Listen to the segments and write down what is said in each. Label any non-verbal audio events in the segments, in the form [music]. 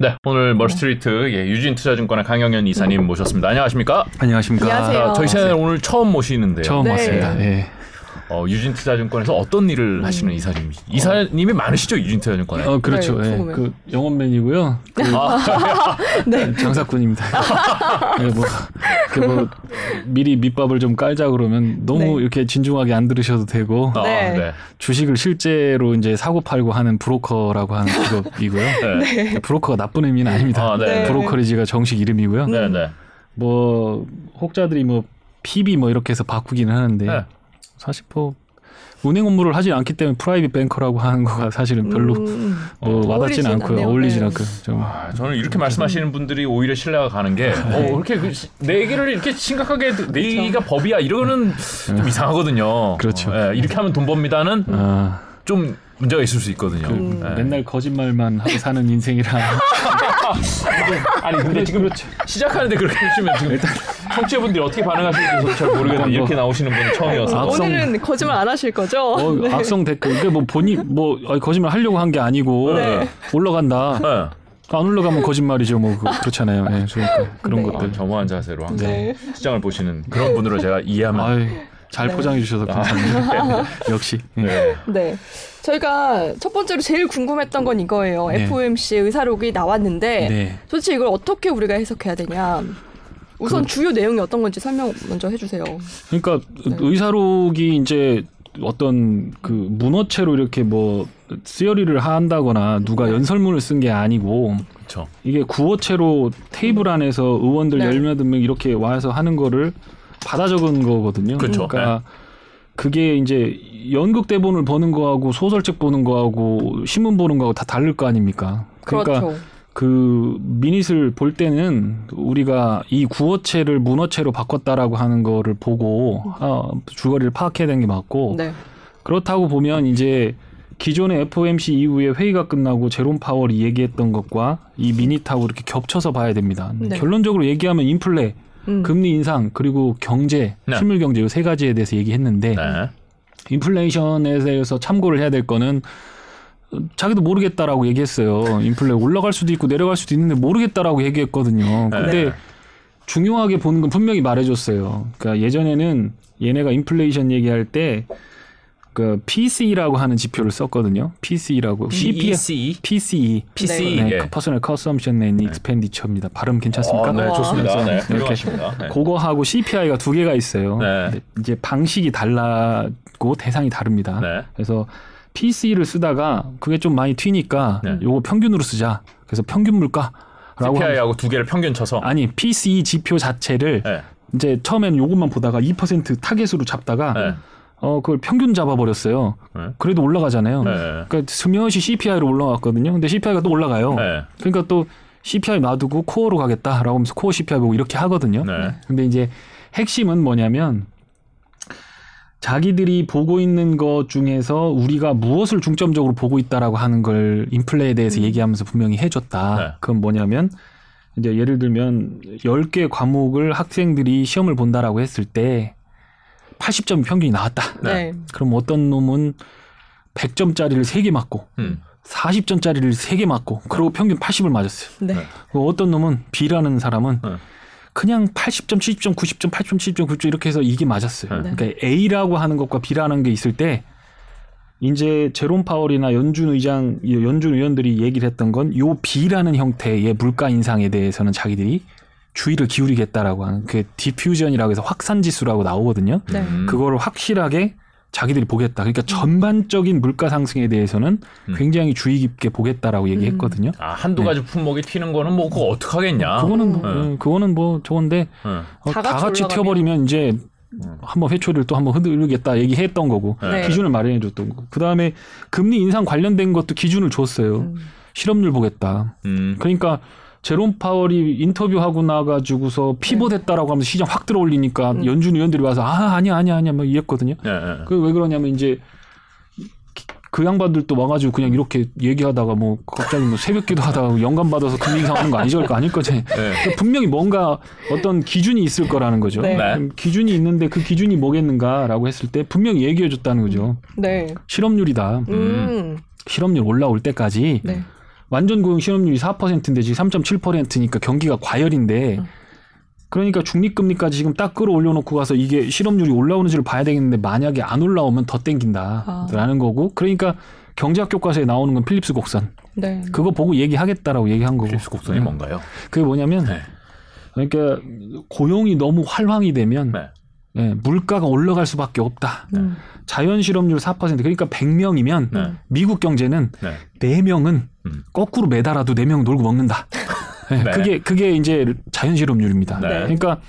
네, 오늘 멀스트리트 예, 유진투자증권의 강영현 이사님 모셨습니다. 안녕하십니까? 안녕하십니까. 안녕하세요. 자, 저희 채널 오늘 처음 모시는데요. 처음 네. 왔습니다. 예. 어, 유진투자증권에서 어떤 일을 하시는 이사님? 이사님이 많으시죠 유진투자증권에? 어 그렇죠. 네, 예. 궁금해요. 그 영업맨이고요. 그 [laughs] 네. 장사꾼입니다. 예, 뭐, 그 뭐 미리 밑밥을 좀 깔자 그러면 너무 네. 이렇게 진중하게 안 들으셔도 되고 아, 네. 네. 주식을 실제로 이제 사고 팔고 하는 브로커라고 하는 [laughs] 직업이고요. 네. 브로커가 나쁜 의미는 아닙니다. 아, 네. 네. brokerage가 정식 이름이고요. 네, 네. 뭐 혹자들이 뭐 PB 뭐 이렇게 해서 바꾸기는 하는데 네. 사실 뭐 은행 업무를 하지 않기 때문에 private banker라고 [laughs] 하는 거가 사실은 별로 음, 뭐 와닿지는 어울리진 않고요. 않네요. 어울리진 네. 않고 좀 아, 저는 이렇게 말씀하시는 분들이 오히려 신뢰가 가는 게 어, 그렇게 그 시- 내 얘기를 이렇게 심각하게 내 얘기가 법이야 이러는 좀 이상하거든요. 그렇죠. 어, 예, 이렇게 하면 돈 법니다는 아, 좀 문제가 있을 수 있거든요. 그 예. 맨날 거짓말만 하고 사는 인생이라 [laughs] 아니 근데 지금 시작하는데 그렇게 해주시면 지금 청취자분들이 어떻게 반응하실지 잘 모르겠는데 이렇게 나오시는 분은 처음이어서 아, 악성- 오늘은 거짓말 안 하실 거죠? 어, 네. 악성 댓글 이게 뭐 본인 뭐 아니, 거짓말 하려고 한 게 아니고 네. 올라간다 네. 안 올라가면 거짓말이죠 뭐 그- 그렇잖아요 예, 그러니까 그런 네. 것들 아, 겸허한 자세로 항상 네. 시장을 보시는 그런 분으로 제가 이해하면 아이, 잘 네. 포장해 주셔서 감사합니다 [laughs] 역시 예. 네. 네. 저희가 첫 번째로 제일 궁금했던 건 이거예요. 네. FOMC 의사록이 나왔는데 네. 도대체 이걸 어떻게 우리가 해석해야 되냐? 우선 주요 내용이 어떤 건지 설명 먼저 해주세요. 그러니까 네. 의사록이 이제 어떤 그 문어체로 이렇게 뭐 쓰여리를 한다거나 누가 연설문을 쓴 게 아니고 그렇죠. 이게 구어체로 테이블 안에서 의원들 네. 열몇 명 이렇게 와서 하는 거를 받아 적은 거거든요. 그쵸. 그러니까 그게 이제 연극 대본을 보는 거하고 소설책 보는 거하고 신문 보는 거하고 다 다를 거 아닙니까? 그러니까 그렇죠. 그 미닛을 볼 때는 우리가 이 구어체를 문어체로 바꿨다라고 하는 거를 보고 아, 줄거리를 파악해야 되는 게 맞고 네. 그렇다고 보면 이제 기존의 FOMC 이후에 회의가 끝나고 제롬 파월이 얘기했던 것과 이 미닛하고 이렇게 겹쳐서 봐야 됩니다. 네. 결론적으로 얘기하면 인플레, 음. 금리 인상 그리고 경제, 네. 실물 경제 이세 가지에 대해서 얘기했는데 네. 인플레이션에 대해서 참고를 해야 될 거는 어, 자기도 모르겠다라고 얘기했어요. 인플레 올라갈 수도 있고 내려갈 수도 있는데 모르겠다라고 얘기했거든요. 근데 네. 중요하게 보는 건 분명히 말해줬어요. 그러니까 예전에는 얘네가 인플레이션 얘기할 때 그 PC라고 하는 지표를 썼거든요. PC라고 CPI, PEC, PCE. PC. 네, 예. Personal Consumption and Expenditure입니다. 발음 괜찮습니까? 어, 네, 와. 좋습니다. 네, 이렇게. 네. 그거하고 CPI가 두 개가 있어요. 네. 이제 방식이 달라고 대상이 다릅니다. 네. 그래서 PCE를 쓰다가 그게 좀 많이 튀니까 네. 요거 평균으로 쓰자. 그래서 평균 물가라고 CPI하고 두 개를 평균 쳐서. 아니 PCE 지표 자체를 네. 이제 처음에는 요것만 보다가 2% target으로 잡다가 네. 어 그걸 평균 잡아버렸어요. 네. 그래도 올라가잖아요. 네. 그러니까 슬며시 CPI로 올라갔거든요. 근데 CPI가 또 올라가요. 네. 그러니까 또 CPI 놔두고 core로 가겠다라고 하면서 core CPI 보고 이렇게 하거든요. 네. 근데 이제 핵심은 뭐냐면 자기들이 보고 있는 것 중에서 우리가 무엇을 중점적으로 보고 있다라고 하는 걸 인플레에 대해서 얘기하면서 분명히 해줬다. 네. 그건 뭐냐면 이제 예를 들면 10개 과목을 학생들이 시험을 본다라고 했을 때 80점이 평균이 나왔다. 네. 그럼 어떤 놈은 100점짜리를 3개 맞고 음. 40점짜리를 3개 맞고 그리고 평균 80을 맞았어요. 네. 네. 그 어떤 놈은 B라는 사람은 네. 그냥 80점, 70점, 90점, 80점, 70점, 90점 이렇게 해서 이게 맞았어요. 네. 그러니까 A라고 하는 것과 B라는 게 있을 때 이제 제롬 파월이나 연준 의장, 연준 의원들이 얘기를 했던 건 요 B라는 형태의 물가 인상에 대해서는 자기들이 주의를 기울이겠다라고 하는 그 디퓨전이라고 해서 확산 지수라고 나오거든요. 네. 음. 그거를 확실하게 자기들이 보겠다. 그러니까 전반적인 물가 상승에 대해서는 음. 굉장히 주의 깊게 보겠다라고 얘기했거든요. 아, 한두 가지 품목이 튀는 거는 뭐 그거 어떡 하겠냐. 그거는 뭐, 음. 음, 그거는 뭐 좋은데 음. 어, 다 다 같이 같이 올라가면. 튀어 버리면 이제 한번 회초리를 또 한번 흔들겠다 얘기했던 거고 네. 기준을 마련해 줬던 거고 그 다음에 금리 인상 관련된 것도 기준을 줬어요. 음. 실업률 보겠다. 음. 그러니까 제롬 파월이 인터뷰하고 나가지고서 피봇했다라고 하면서 시장 확 들어올리니까 음. 연준 의원들이 와서 아 아니야 아니야 아니야 막 이랬거든요. 예, 예. 그왜 그러냐면 이제 그 양반들도 와가지고 그냥 이렇게 얘기하다가 뭐 갑자기 뭐 새벽기도 하다가 영감 받아서 금리 인상하는 거 아니죠? 거 아닐 거지. 네. 그러니까 분명히 뭔가 어떤 기준이 있을 거라는 거죠. 네. 네. 기준이 있는데 그 기준이 뭐겠는가라고 했을 때 분명히 얘기해 줬다는 거죠. 네. 실업률이다. 음. 실업률 올라올 때까지 네. 완전 고용 실업률이 4%인데 지금 3.7%니까 경기가 과열인데 음. 그러니까 중립금리까지 지금 딱 끌어올려놓고 가서 이게 실업률이 올라오는지를 봐야 되겠는데 만약에 안 올라오면 더 아. 땡긴다라는 거고 그러니까 경제학 교과서에 나오는 건 필립스 곡선 네. 그거 보고 얘기하겠다라고 얘기한 거고 필립스 곡선이 네. 뭔가요? 그게 뭐냐면 네. 그러니까 고용이 너무 활황이 되면 네. 예, 물가가 올라갈 수밖에 없다. 음. 자연 실업률 4% 그러니까 100명이면 네. 미국 경제는 네. 네 명은 음. 거꾸로 매달아도 네명 놀고 먹는다. 네, [laughs] 네. 그게 그게 이제 자연 실업률입니다. 네. 그러니까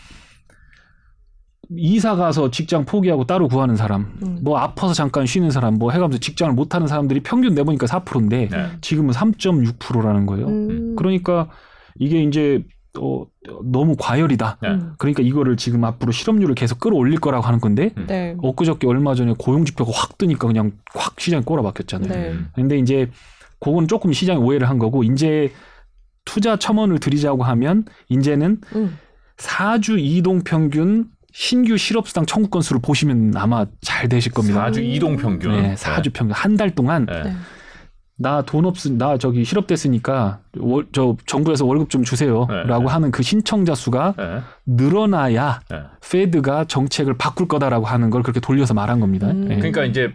이사 가서 직장 포기하고 따로 구하는 사람, 음. 뭐 아파서 잠깐 쉬는 사람, 뭐 해가면서 직장을 못 하는 사람들이 평균 내보니까 4%인데 네. 지금은 3.6%라는 거예요. 음. 그러니까 이게 이제 어, 너무 과열이다. 네. 음. 그러니까 이거를 지금 앞으로 실업률을 계속 끌어올릴 거라고 하는 건데 네. 엊그저께 얼마 전에 고용 지표가 확 뜨니까 그냥 확 시장이 꼬라박혔잖아요. 네. 음. 근데 이제 그건 조금 시장이 오해를 한 거고 이제 투자 첨언을 드리자고 하면 이제는 음. 사주 이동 평균 신규 실업수당 청구 건수를 보시면 아마 잘 되실 겁니다. 사주 이동 평균. 네, 사주 평균 한 달 동안 네. 네. 나 돈 없으 나 저기 실업됐으니까 월, 저 정부에서 월급 좀 주세요라고 네. 하는 그 신청자 수가 네. 늘어나야 네. 페드가 정책을 바꿀 거다라고 하는 걸 그렇게 돌려서 말한 겁니다. 음. 예. 그러니까 이제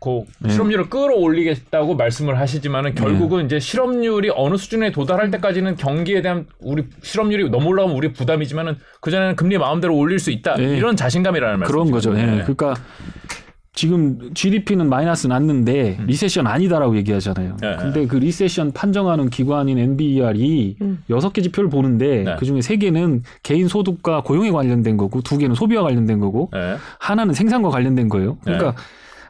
그 네. 실업률을 끌어올리겠다고 말씀을 하시지만은 결국은 이제 실업률이 어느 수준에 도달할 때까지는 경기에 대한 우리 실업률이 너무 올라가면 우리 부담이지만은 그 전에는 금리 마음대로 올릴 수 있다 네. 이런 자신감이라는 말씀. 그런 거죠. 예. 그러니까 지금 GDP는 마이너스 났는데 recession 아니다라고 얘기하잖아요. 네. 근데 그 recession 판정하는 기관인 NBER이 음. 여섯 개 지표를 보는데 네. 그 중에 세 개는 개인 소득과 고용에 관련된 거고 두 개는 소비와 관련된 거고 네. 하나는 생산과 관련된 거예요. 그러니까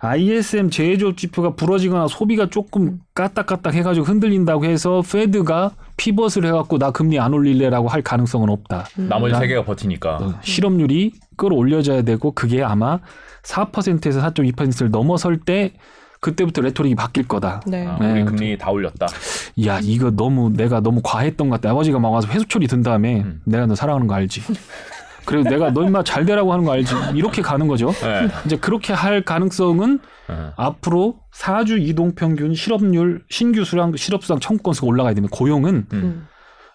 ISM 제조업 지표가 부러지거나 소비가 조금 까딱까딱 해가지고 흔들린다고 해서 Fed가 pivot을 해갖고 나 금리 안 올릴래라고 할 가능성은 없다. 나머지 나- 세 개가 버티니까. 어, 실업률이 끌어올려져야 되고 그게 아마 4%에서 4.2%를 넘어설 때 그때부터 레토릭이 바뀔 거다. 네. 아, 네. 우리 금리 다 올렸다. 야 이거 너무 내가 너무 과했던 것 같다. 아버지가 막 와서 회수처리 든 다음에 음. 내가 너 사랑하는 거 알지. 그리고 내가 너 임마 잘 되라고 하는 거 알지. 이렇게 가는 거죠. 네. 이제 그렇게 할 가능성은 네. 앞으로 4주 이동 평균 실업률 신규 수량 실업수당 청구 건 수가 올라가야 되면 고용은 음.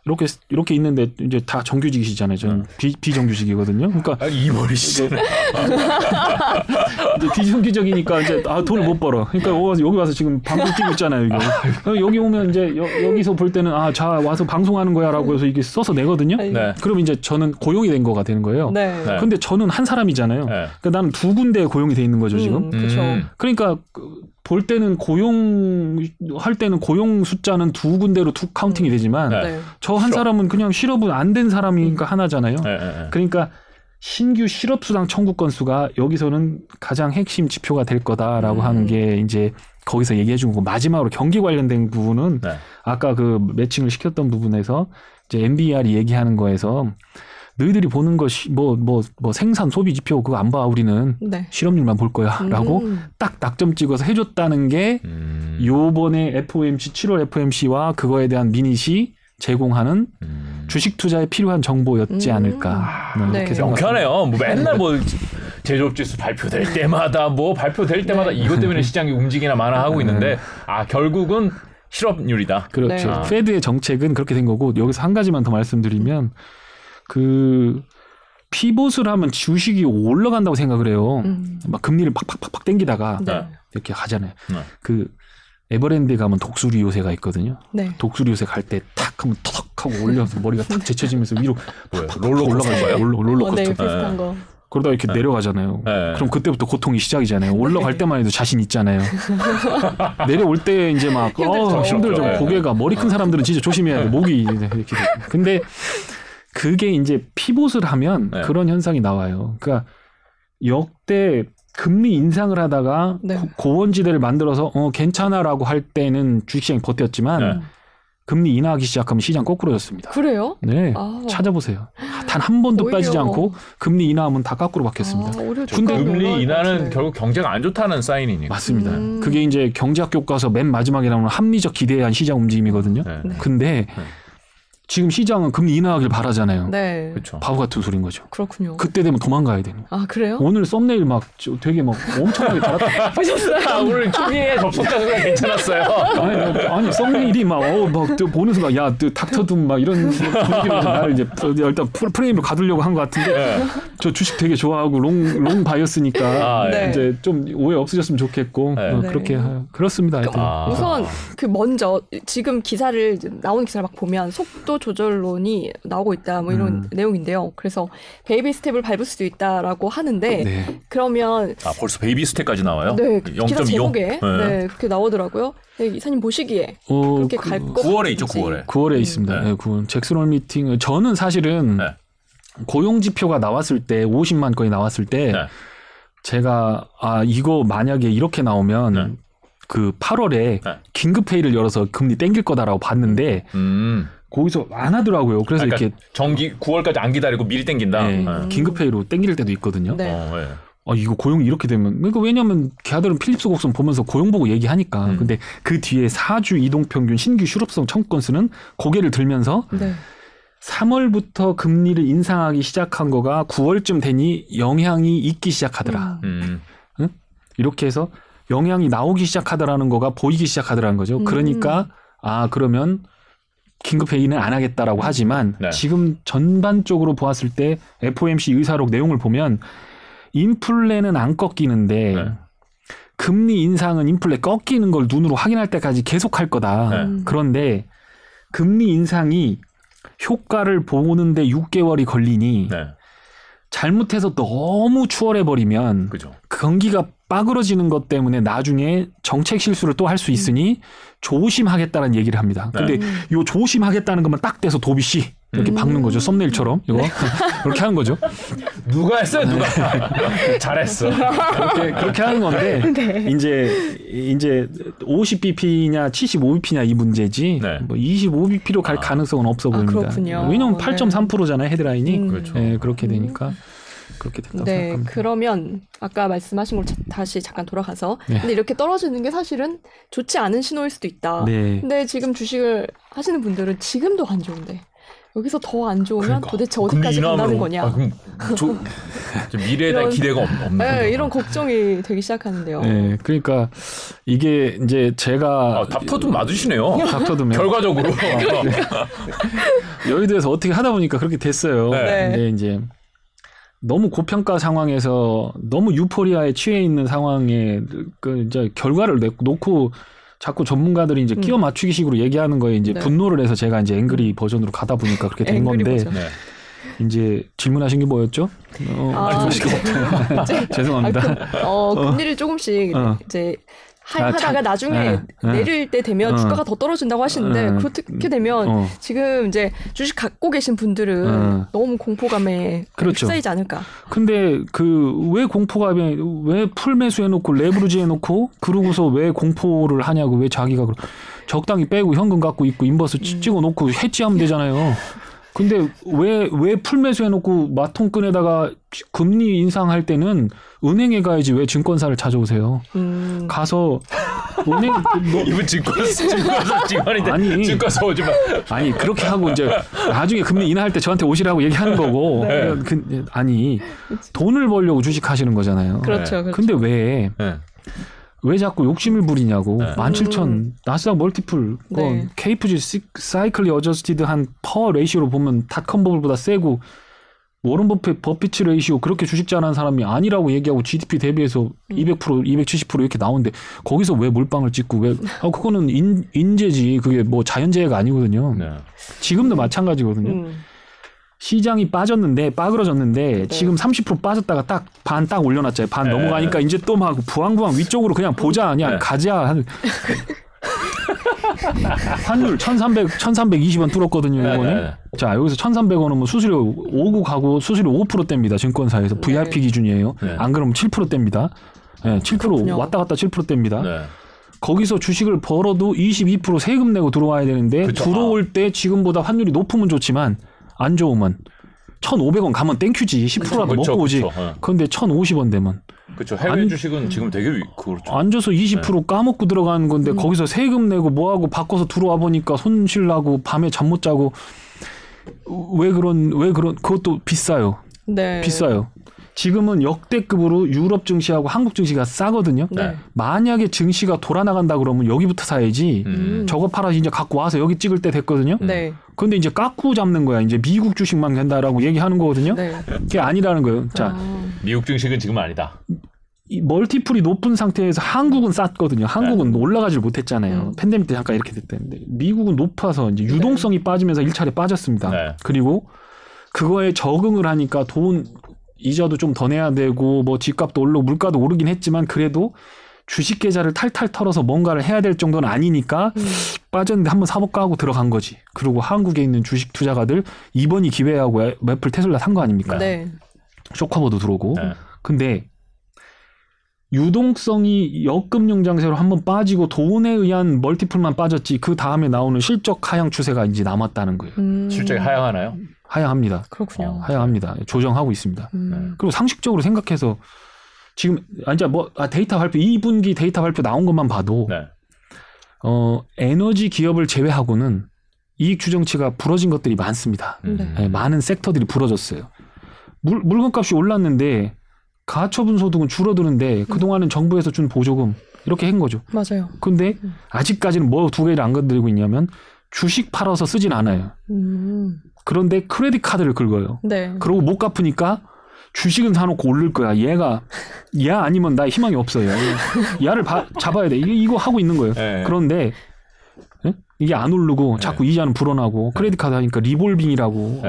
이렇게 이렇게 있는데 이제 다 정규직이시잖아요. 저는 비, 비정규직이거든요. 그러니까 아, 이 머리시잖아요. 이제 비정규직이니까 이제 아 돈을 못 벌어. 그러니까 여기 와서- 여기 와서 지금 방송 뛰고 있잖아요. 이거 어, 여기 오면 이제 여, 기서볼 때는 아 자 와서 방송하는 거야라고 해서 이게 써서 내거든요. 아니, 네. 그럼 이제 저는 고용이 된 거가 되는 거예요. 네. 네. 근데 저는 한 사람이잖아요. 네. 그러니까 나는 두 군데에 고용이 돼 있는 거죠 지금. 음, 그렇죠. 음. 그러니까 그, 볼 때는 고용 할 때는 고용 숫자는 두 군데로 two counting이 되지만 네. 네. 저한 실업. 사람은 그냥 실업은 안 된 사람이니까 하나잖아요. 네, 네, 네. 그러니까 신규 실업 수당 청구 건수가 여기서는 가장 핵심 지표가 될 거다라고 음. 하는 게 이제 거기서 얘기해 준 거고 마지막으로 경기 관련된 부분은 네. 아까 그 매칭을 시켰던 부분에서 이제 MBR이 얘기하는 거에서 너희들이 보는 것이 뭐 뭐 뭐 생산 소비 지표 그거 안 봐 우리는 네. 실업률만 볼 거야라고 음. 딱 낙점 찍어서 해줬다는 게 음. 요번에 FOMC 7월 FOMC와 그거에 대한 미닛이 제공하는 음. 주식 투자에 필요한 정보였지 음. 않을까 네, 네. 이렇게 생각합니다. 명쾌하네요. 뭐 맨날 뭐 제조업 지수 발표될 때마다 뭐 발표될 때마다 네. 이것 때문에 시장이 움직이나 마나 하고 있는데 아 결국은 실업률이다. 그렇죠. 네. 페드의 정책은 그렇게 된 거고 여기서 한 가지만 더 말씀드리면 그 피봇을 하면 주식이 올라간다고 생각을 해요. 음. 막 금리를 팍팍팍팍 땡기다가 네. 이렇게 가잖아요. 네. 그 에버랜드 가면 독수리 요새가 있거든요. 네. 독수리 요새 갈 때 탁 하면 터덕 하고 올려서 머리가 탁 [laughs] 제쳐지면서 위로? 팍팍 롤러코스터예요? 올라가요. 롤러 어, 롤러코스터. 네. 비슷한 거. 그러다 이렇게 내려가잖아요. 네. 그럼 그때부터 고통이 시작이잖아요. 올라갈 [laughs] 때만 해도 자신 있잖아요. [laughs] 내려올 때 이제 막 힘들죠. 어, 힘들죠. 네. 고개가 머리 큰 사람들은 진짜 조심해야 돼. 목이 이렇게 돼. 근데 그게 이제 피봇을 하면 네. 그런 현상이 나와요. 그러니까 역대 금리 인상을 하다가 네. 고- 고원지대를 만들어서 어 괜찮아라고 할 때는 주식시장이 버텼지만 네. 금리 인하하기 시작하면 시장 거꾸로졌습니다. 그래요? 네. 아. 찾아보세요. 단 한 번도 오히려. 빠지지 않고 금리 인하하면 다 거꾸로 바뀌었습니다. 아, 근데 금리 것 인하는 같아요. 결국 경제가 안 좋다는 사인이니까. 맞습니다. 음. 그게 이제 경제학 교과서 맨 마지막에 나오는 합리적 기대에 의한 시장 움직임이거든요. 네. 네. 근데 지금 시장은 금리 인하하길 바라잖아요. 네. 그렇죠. 바보 같은 소린 거죠. 그렇군요. 그때 되면 도망가야 되는. 아 그래요? 오늘 썸네일 막 저- 되게 막 엄청나게 달았다. [laughs] 보셨어요? 아, 오늘 초기에 접속자 수가 괜찮았어요. 아니, 뭐, 아니 썸네일이 막어막 보는 순간 야너 닥터둠 막 이런 분위기로 나를 이제 일단 프레- 프레임으로 가두려고 한 것 같은데 네. 저 주식 되게 좋아하고 long long bias니까 아, 네. 이제 좀 오해 없으셨으면 좋겠고 네. 어, 네. 그렇게 하- 그렇습니다. 하여튼. 아. 우선 그 먼저 지금 기사를 이제 나오는 기사를 막 보면 속도 조절론이 나오고 있다 뭐 이런 음. 내용인데요. 그래서 baby step을 밟을 수도 있다라고 하는데 네. 그러면 아 벌써 baby step까지 나와요? 네 기사 0.25? 제목에 네. 네. 그렇게 나오더라고요. 네, 이사님 보시기에 어, 그렇게 그- 갈것 9월에 있죠, 같은지. 9월에. 9월에 음. 있습니다. 네. 네. 9월 잭슨홀 미팅 저는 사실은 네. 고용 지표가 나왔을 때 50만 건이 나왔을 때 네. 제가 아 이거 만약에 이렇게 나오면 네. 그 8월에 네. 긴급 회의를 열어서 금리 땡길 거다라고 봤는데 음. 거기서 안 하더라고요. 그래서 그러니까 이렇게 정기 9월까지 안 기다리고 미리 땡긴다. 네, 네. 긴급 회의로 땡길 때도 있거든요. 네. 어, 네. 아 이거 고용이 이렇게 되면 그러니까 왜냐면 걔들은 필립스 곡선 보면서 고용 보고 얘기하니까 음. 근데 그 뒤에 4주 이동 평균 신규 실업성 청구 건수는 고개를 들면서 네. 3월부터 금리를 인상하기 시작한 거가 9월쯤 되니 영향이 있기 시작하더라. 음. 음. 이렇게 해서 영향이 나오기 시작하더라는 거가 보이기 시작하더라는 거죠. 음. 그러니까 아 그러면 긴급 회의는 안 하겠다라고 하지만 네. 지금 전반적으로 보았을 때 FOMC 의사록 내용을 보면 인플레는 안 꺾이는데 네. 금리 인상은 인플레 꺾이는 걸 눈으로 확인할 때까지 계속 할 거다. 네. 음. 그런데 금리 인상이 효과를 보는데 6개월이 걸리니 네. 잘못해서 너무 추월해 버리면 그죠. 경기가 빠그러지는 것 때문에 나중에 정책 실수를 또 할 수 있으니 조심하겠다는 얘기를 합니다. 근데 음. 요 조심하겠다는 것만 딱 떼서 도비 씨 이렇게 음. 박는 거죠. 썸네일처럼 이거 [laughs] 그렇게 하는 거죠. 누가 했어요? 누가? [laughs] 잘했어. 그렇게 그렇게 하는 건데 [laughs] 네. 이제 이제 50bp냐 75bp냐 이 문제지 네. 뭐 25bp로 갈 아. 가능성은 없어 아, 보입니다. 그렇군요. 왜냐면 네. 8.3%잖아요 헤드라인이. 음. 그렇죠. 네, 그렇게 되니까 그렇게 된다고 네, 생각합니다. 그러면 아까 말씀하신 걸 자- 다시 잠깐 돌아가서 네. 근데 이렇게 떨어지는 게 사실은 좋지 않은 신호일 수도 있다. 네. 근데 지금 주식을 하시는 분들은 지금도 안 좋은데 여기서 더 안 좋으면 그러니까. 도대체 어디까지 간다는 거냐? 아, 그럼 저 미래에 대한 기대가 없, 없는 네. 이런 걱정이 되기 시작하는데요. 네, 그러니까 이게 이제 제가 아, 닥터도 맞으시네요. 닥터도면 결과적으로. [laughs] 여의도에서 어떻게 하다 보니까 그렇게 됐어요. 네. 근데 이제 너무 고평가 상황에서 너무 유포리아에 취해 있는 상황에 그 이제 결과를 내- 놓고 자꾸 전문가들이 이제 음. 끼워 맞추기 식으로 얘기하는 거에 이제 네. 분노를 해서 제가 이제 앵그리 버전으로 가다 보니까 그렇게 된 건데 버전. 네. 이제 질문하신 게 뭐였죠? 어, 아, 아니, [laughs] 죄송합니다. 아, 그, 어, 금리를 조금씩 어. 이제 하, 아, 하다가 참. 나중에 네, 네. 내릴 때 되면 어. 주가가 더 떨어진다고 하시는데 네. 그렇게 되면 어. 지금 이제 주식 갖고 계신 분들은 어. 너무 공포감에 그렇죠. 휩싸이지 않을까. 근데 그 왜 공포감에 왜 풀매수 해놓고 레브리지 해놓고 그러고서 왜 공포를 하냐고 왜 자기가 그러- 적당히 빼고 현금 갖고 있고 인버스 음. 찍어놓고 해지하면 되잖아요. 근데 왜 왜 풀매수 해놓고 마통끈에다가 금리 인상할 때는 은행에 가야지 왜 증권사를 찾아오세요? 음. 가서 은행 뭐 [laughs] 이분 증권사, 증권사 직원인데 아니. 증권사 오지 마. 아니 그렇게 하고 이제 나중에 금리 인하할 때 저한테 오시라고 얘기하는 거고 [laughs] 네. 그, 아니 돈을 벌려고 주식하시는 거잖아요. 그렇죠, 그렇죠. 근데 왜 네. 왜 자꾸 욕심을 부리냐고. 네. 17,000 나스닥 multiple 그 네. KFG 사이클리 어저스티드 한 퍼 레이시오로 보면 닷컴 버블보다 세고 워런 버핏 버핏 ratio 그렇게 주식 잘하는 사람이 아니라고 얘기하고 GDP 대비해서 음. 200% 270% 이렇게 나오는데 거기서 왜 몰빵을 찍고 왜 아, 그거는 인, 인재지 그게 뭐 자연재해가 아니거든요. 네. 지금도 마찬가지거든요. 음. 시장이 빠졌는데 빠그러졌는데 네. 지금 30% 빠졌다가 딱 반 딱 올려놨잖아요. 반 네. 넘어가니까 이제 또 막 부항부항 위쪽으로 그냥 보자 그냥 네. 가자 한 [laughs] 환율 1,300 1,320원 뚫었거든요 네, 이번에. 네, 네. 자 여기서 1,300원은 뭐 수수료 오고 가고 수수료 5%대입니다 증권사에서 네. VIP 기준이에요. 네. 안 그러면 7%대입니다. 네, 7% 그렇군요. 왔다 갔다 7%대입니다. 네. 거기서 주식을 벌어도 22% 세금 내고 들어와야 되는데 그쵸. 들어올 때 지금보다 환율이 높으면 좋지만 안 좋으면 1,500원 가면 땡큐지 10%라도 그쵸, 먹고 오지. 그쵸. 어. 그런데 1,050원 되면 그렇죠. 해외 안- 주식은 지금 되게 위- 그렇죠. 앉아서 20% 까먹고 들어가는 건데 거기서 세금 내고 뭐하고 바꿔서 들어와 보니까 손실 나고 밤에 잠 못 자고 왜 그런 왜 그런 그것도 비싸요. 네. 비싸요. 지금은 역대급으로 유럽 증시하고 한국 증시가 싸거든요. 네. 만약에 증시가 돌아나간다 그러면 여기부터 사야지. 음. 저거 팔아 이제 갖고 와서 여기 찍을 때 됐거든요. 네. 근데 이제 깎고 잡는 거야. 이제 미국 주식만 된다라고 얘기하는 거거든요. 네. 그게 아니라는 거예요. 자, 아, 미국 증식은 지금 아니다. 이 멀티플이 높은 상태에서 한국은 쌌거든요. 한국은 올라가질 못했잖아요. 음. 팬데믹 때 잠깐 이렇게 됐다는데 미국은 높아서 이제 유동성이 빠지면서 일차례 빠졌습니다. 네. 그리고 그거에 적응을 하니까 돈 이자도 좀 더 내야 되고 뭐 집값도 오르고 물가도 오르긴 했지만 그래도 주식 계좌를 탈탈 털어서 뭔가를 해야 될 정도는 아니니까 음. 빠졌는데 한번 사볼까 하고 들어간 거지. 그리고 한국에 있는 주식 투자가들 이번이 기회하고 애- 애플 테슬라 산 거 아닙니까? 네. 쇼커버도 들어오고. 네. 근데 유동성이 역금융 장세로 한번 빠지고 돈에 의한 멀티플만 빠졌지 그 다음에 나오는 실적 하향 추세가 이제 남았다는 거예요. 음. 실적이 하향하나요? 하향합니다. 그렇군요. 어. 하향합니다. 조정하고 있습니다. 음. 그리고 상식적으로 생각해서 지금 아 이제 뭐 아, 데이터 발표 2분기 데이터 발표 나온 것만 봐도 네. 어 에너지 기업을 제외하고는 이익 추정치가 부러진 것들이 많습니다. 음. 네. 예, 많은 섹터들이 부러졌어요. 물, 물건값이 올랐는데 가처분 소득은 줄어드는데 그동안은 정부에서 준 보조금 이렇게 한 거죠. 맞아요. 근데 음. 아직까지는 뭐 두 개를 안 건드리고 있냐면 주식 팔아서 쓰진 않아요. 음. 그런데 credit card를 긁어요. 네. 그러고 못 갚으니까 주식은 사놓고 올릴 거야. 얘가 얘 아니면 나 희망이 없어요. 얘를 바- 잡아야 돼. 이거, 이거 하고 있는 거예요. 네. 그런데 예? 이게 안 오르고 자꾸 이자는 불어나고 credit card 하니까 revolving이라고.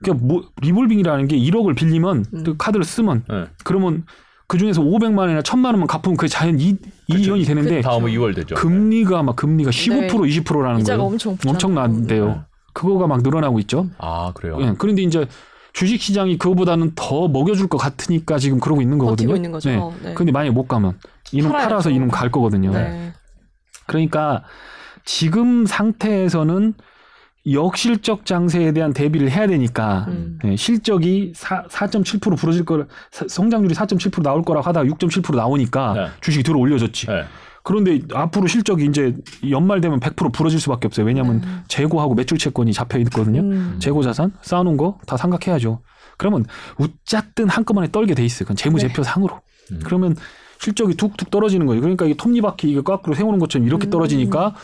네. 네. 그러니까 뭐 revolving이라는 게 1억을 빌리면 음. 그 카드를 쓰면 네. 그러면 그 중에서 500만 원이나 1000만 원만 갚으면 그게 자연 이, 이연이 되는데 다음은 2월 되죠. 금리가 막 금리가 15% 네. 20%라는 이자가 거예요. 엄청. 엄청난데요. 네. 그거가 막 늘어나고 있죠. 아 그래요. 예, 그런데 이제 주식 시장이 그거보다는 더 먹여줄 것 같으니까 지금 그러고 있는 거거든요. 버티고 있는 거죠. 네. 네. 근데 만약에 못 가면 이놈 팔아야죠. 팔아서 이놈 갈 거거든요. 네. 그러니까 지금 상태에서는 역실적 장세에 대한 대비를 해야 되니까 음. 예, 실적이 4, 4.7% 부러질 거 성장률이 4.7% 나올 거라고 하다가 6.7% 나오니까 네. 주식이 들어 올려졌지. 네. 그런데 앞으로 실적이 이제 연말 되면 100% 부러질 수밖에 없어요. 왜냐하면 네. 재고하고 매출 채권이 잡혀 있거든요. 음. 재고 자산 쌓아놓은 거 다 삼각해야죠. 그러면 웃잣든 한꺼번에 떨게 돼 있어요. 그건 재무제표 상으로. 음. 그러면 실적이 툭툭 떨어지는 거예요. 그러니까 이게 톱니바퀴 이거 거꾸로 세우는 것처럼 이렇게 음. 떨어지니까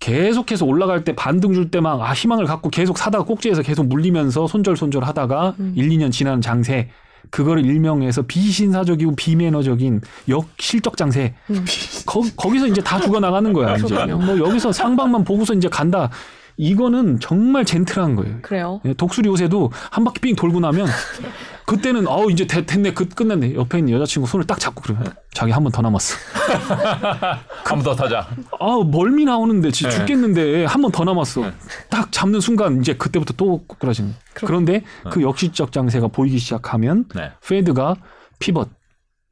계속해서 올라갈 때 반등 줄 때 막 아 희망을 갖고 계속 사다가 꼭지에서 계속 물리면서 손절손절 하다가 음. 1, 2년 지나는 장세 그거를 일명해서 비신사적이고 비매너적인 역실적 장세 음. 거, 거기서 이제 다 죽어 나가는 거야 이제. 뭐 여기서 상방만 보고서 이제 간다 이거는 정말 젠틀한 거예요. 그래요. 예, 독수리 요새도 한 바퀴 삥 돌고 나면 [laughs] 그때는 어우 이제 됐, 됐네 그 끝났네 옆에 있는 여자친구 손을 딱 잡고 그래 자기 한 번 더 남았어 [laughs] 한 번 더 타자. 아우 멀미 나오는데 진짜 네. 죽겠는데 한 번 더 남았어 딱 잡는 순간 이제 그때부터 또 꼬꾸라지는 그런데 그 역시적 장세가 보이기 시작하면 네. 페드가 피벗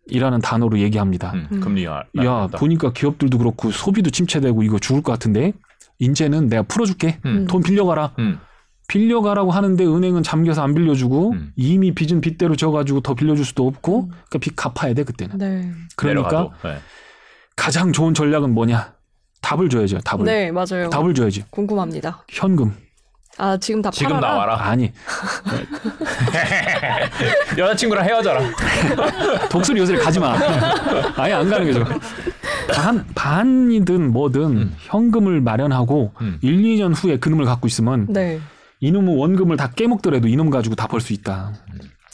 이라는 단어로 얘기합니다 음, 음. 금리가. 야. 보니까 기업들도 그렇고 소비도 침체되고 이거 죽을 것 같은데 이제는 내가 풀어줄게 음. 돈 빌려가라 음. 빌려가라고 하는데 은행은 잠겨서 안 빌려주고 음. 이미 빚은 빚대로 져가지고 더 빌려줄 수도 없고 그러니까 빚 갚아야 돼 그때는 네. 그러니까. 네. 가장 좋은 전략은 뭐냐 답을 줘야죠 답을 네, 맞아요. 답을 줘야지 궁금합니다. 현금 아, 지금 다 지금 팔아라. 나와라. 아니 [laughs] 여자친구랑 헤어져라. 독수리 요새를 가지 마 아예 안 가는 거죠 반 반이든 뭐든 음. 현금을 마련하고 음. 1, 2년 후에 그놈을 갖고 있으면 네. 이놈은 원금을 다 깨먹더라도 이놈 가지고 다 벌 수 있다.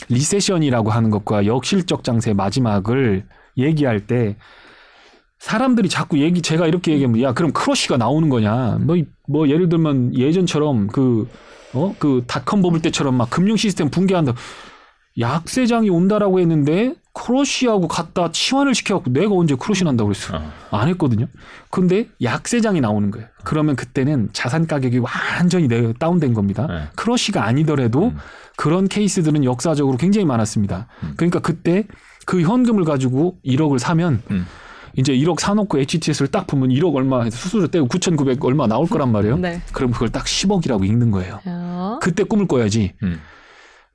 recession이라고 하는 것과 역실적 장세의 마지막을 얘기할 때 사람들이 자꾸 얘기 제가 이렇게 얘기하면 야 그럼 crash가 나오는 거냐 뭐 뭐 예를 들면 예전처럼 그 어 그 닷컴 버블 때처럼 막 금융 시스템 붕괴한다 약세장이 온다라고 했는데 crash하고 갖다 치환을 시켜갖고 내가 언제 crash 난다고 그랬어 어. 안 했거든요. 근데 약세장이 나오는 거예요. 그러면 그때는 자산 가격이 완전히 내- 다운된 겁니다. 네. crash가 아니더라도 음. 그런 케이스들은 역사적으로 굉장히 많았습니다. 음. 그러니까 그때 그 현금을 가지고 1억을 사면 음. 이제 1억 사놓고 HTS를 딱 보면 1억 얼마 해서 수수료 떼고 9,900 얼마 나올 거란 말이에요. 네. 그럼 그걸 딱 10억이라고 읽는 거예요. 야. 그때 꿈을 꿔야지. 음.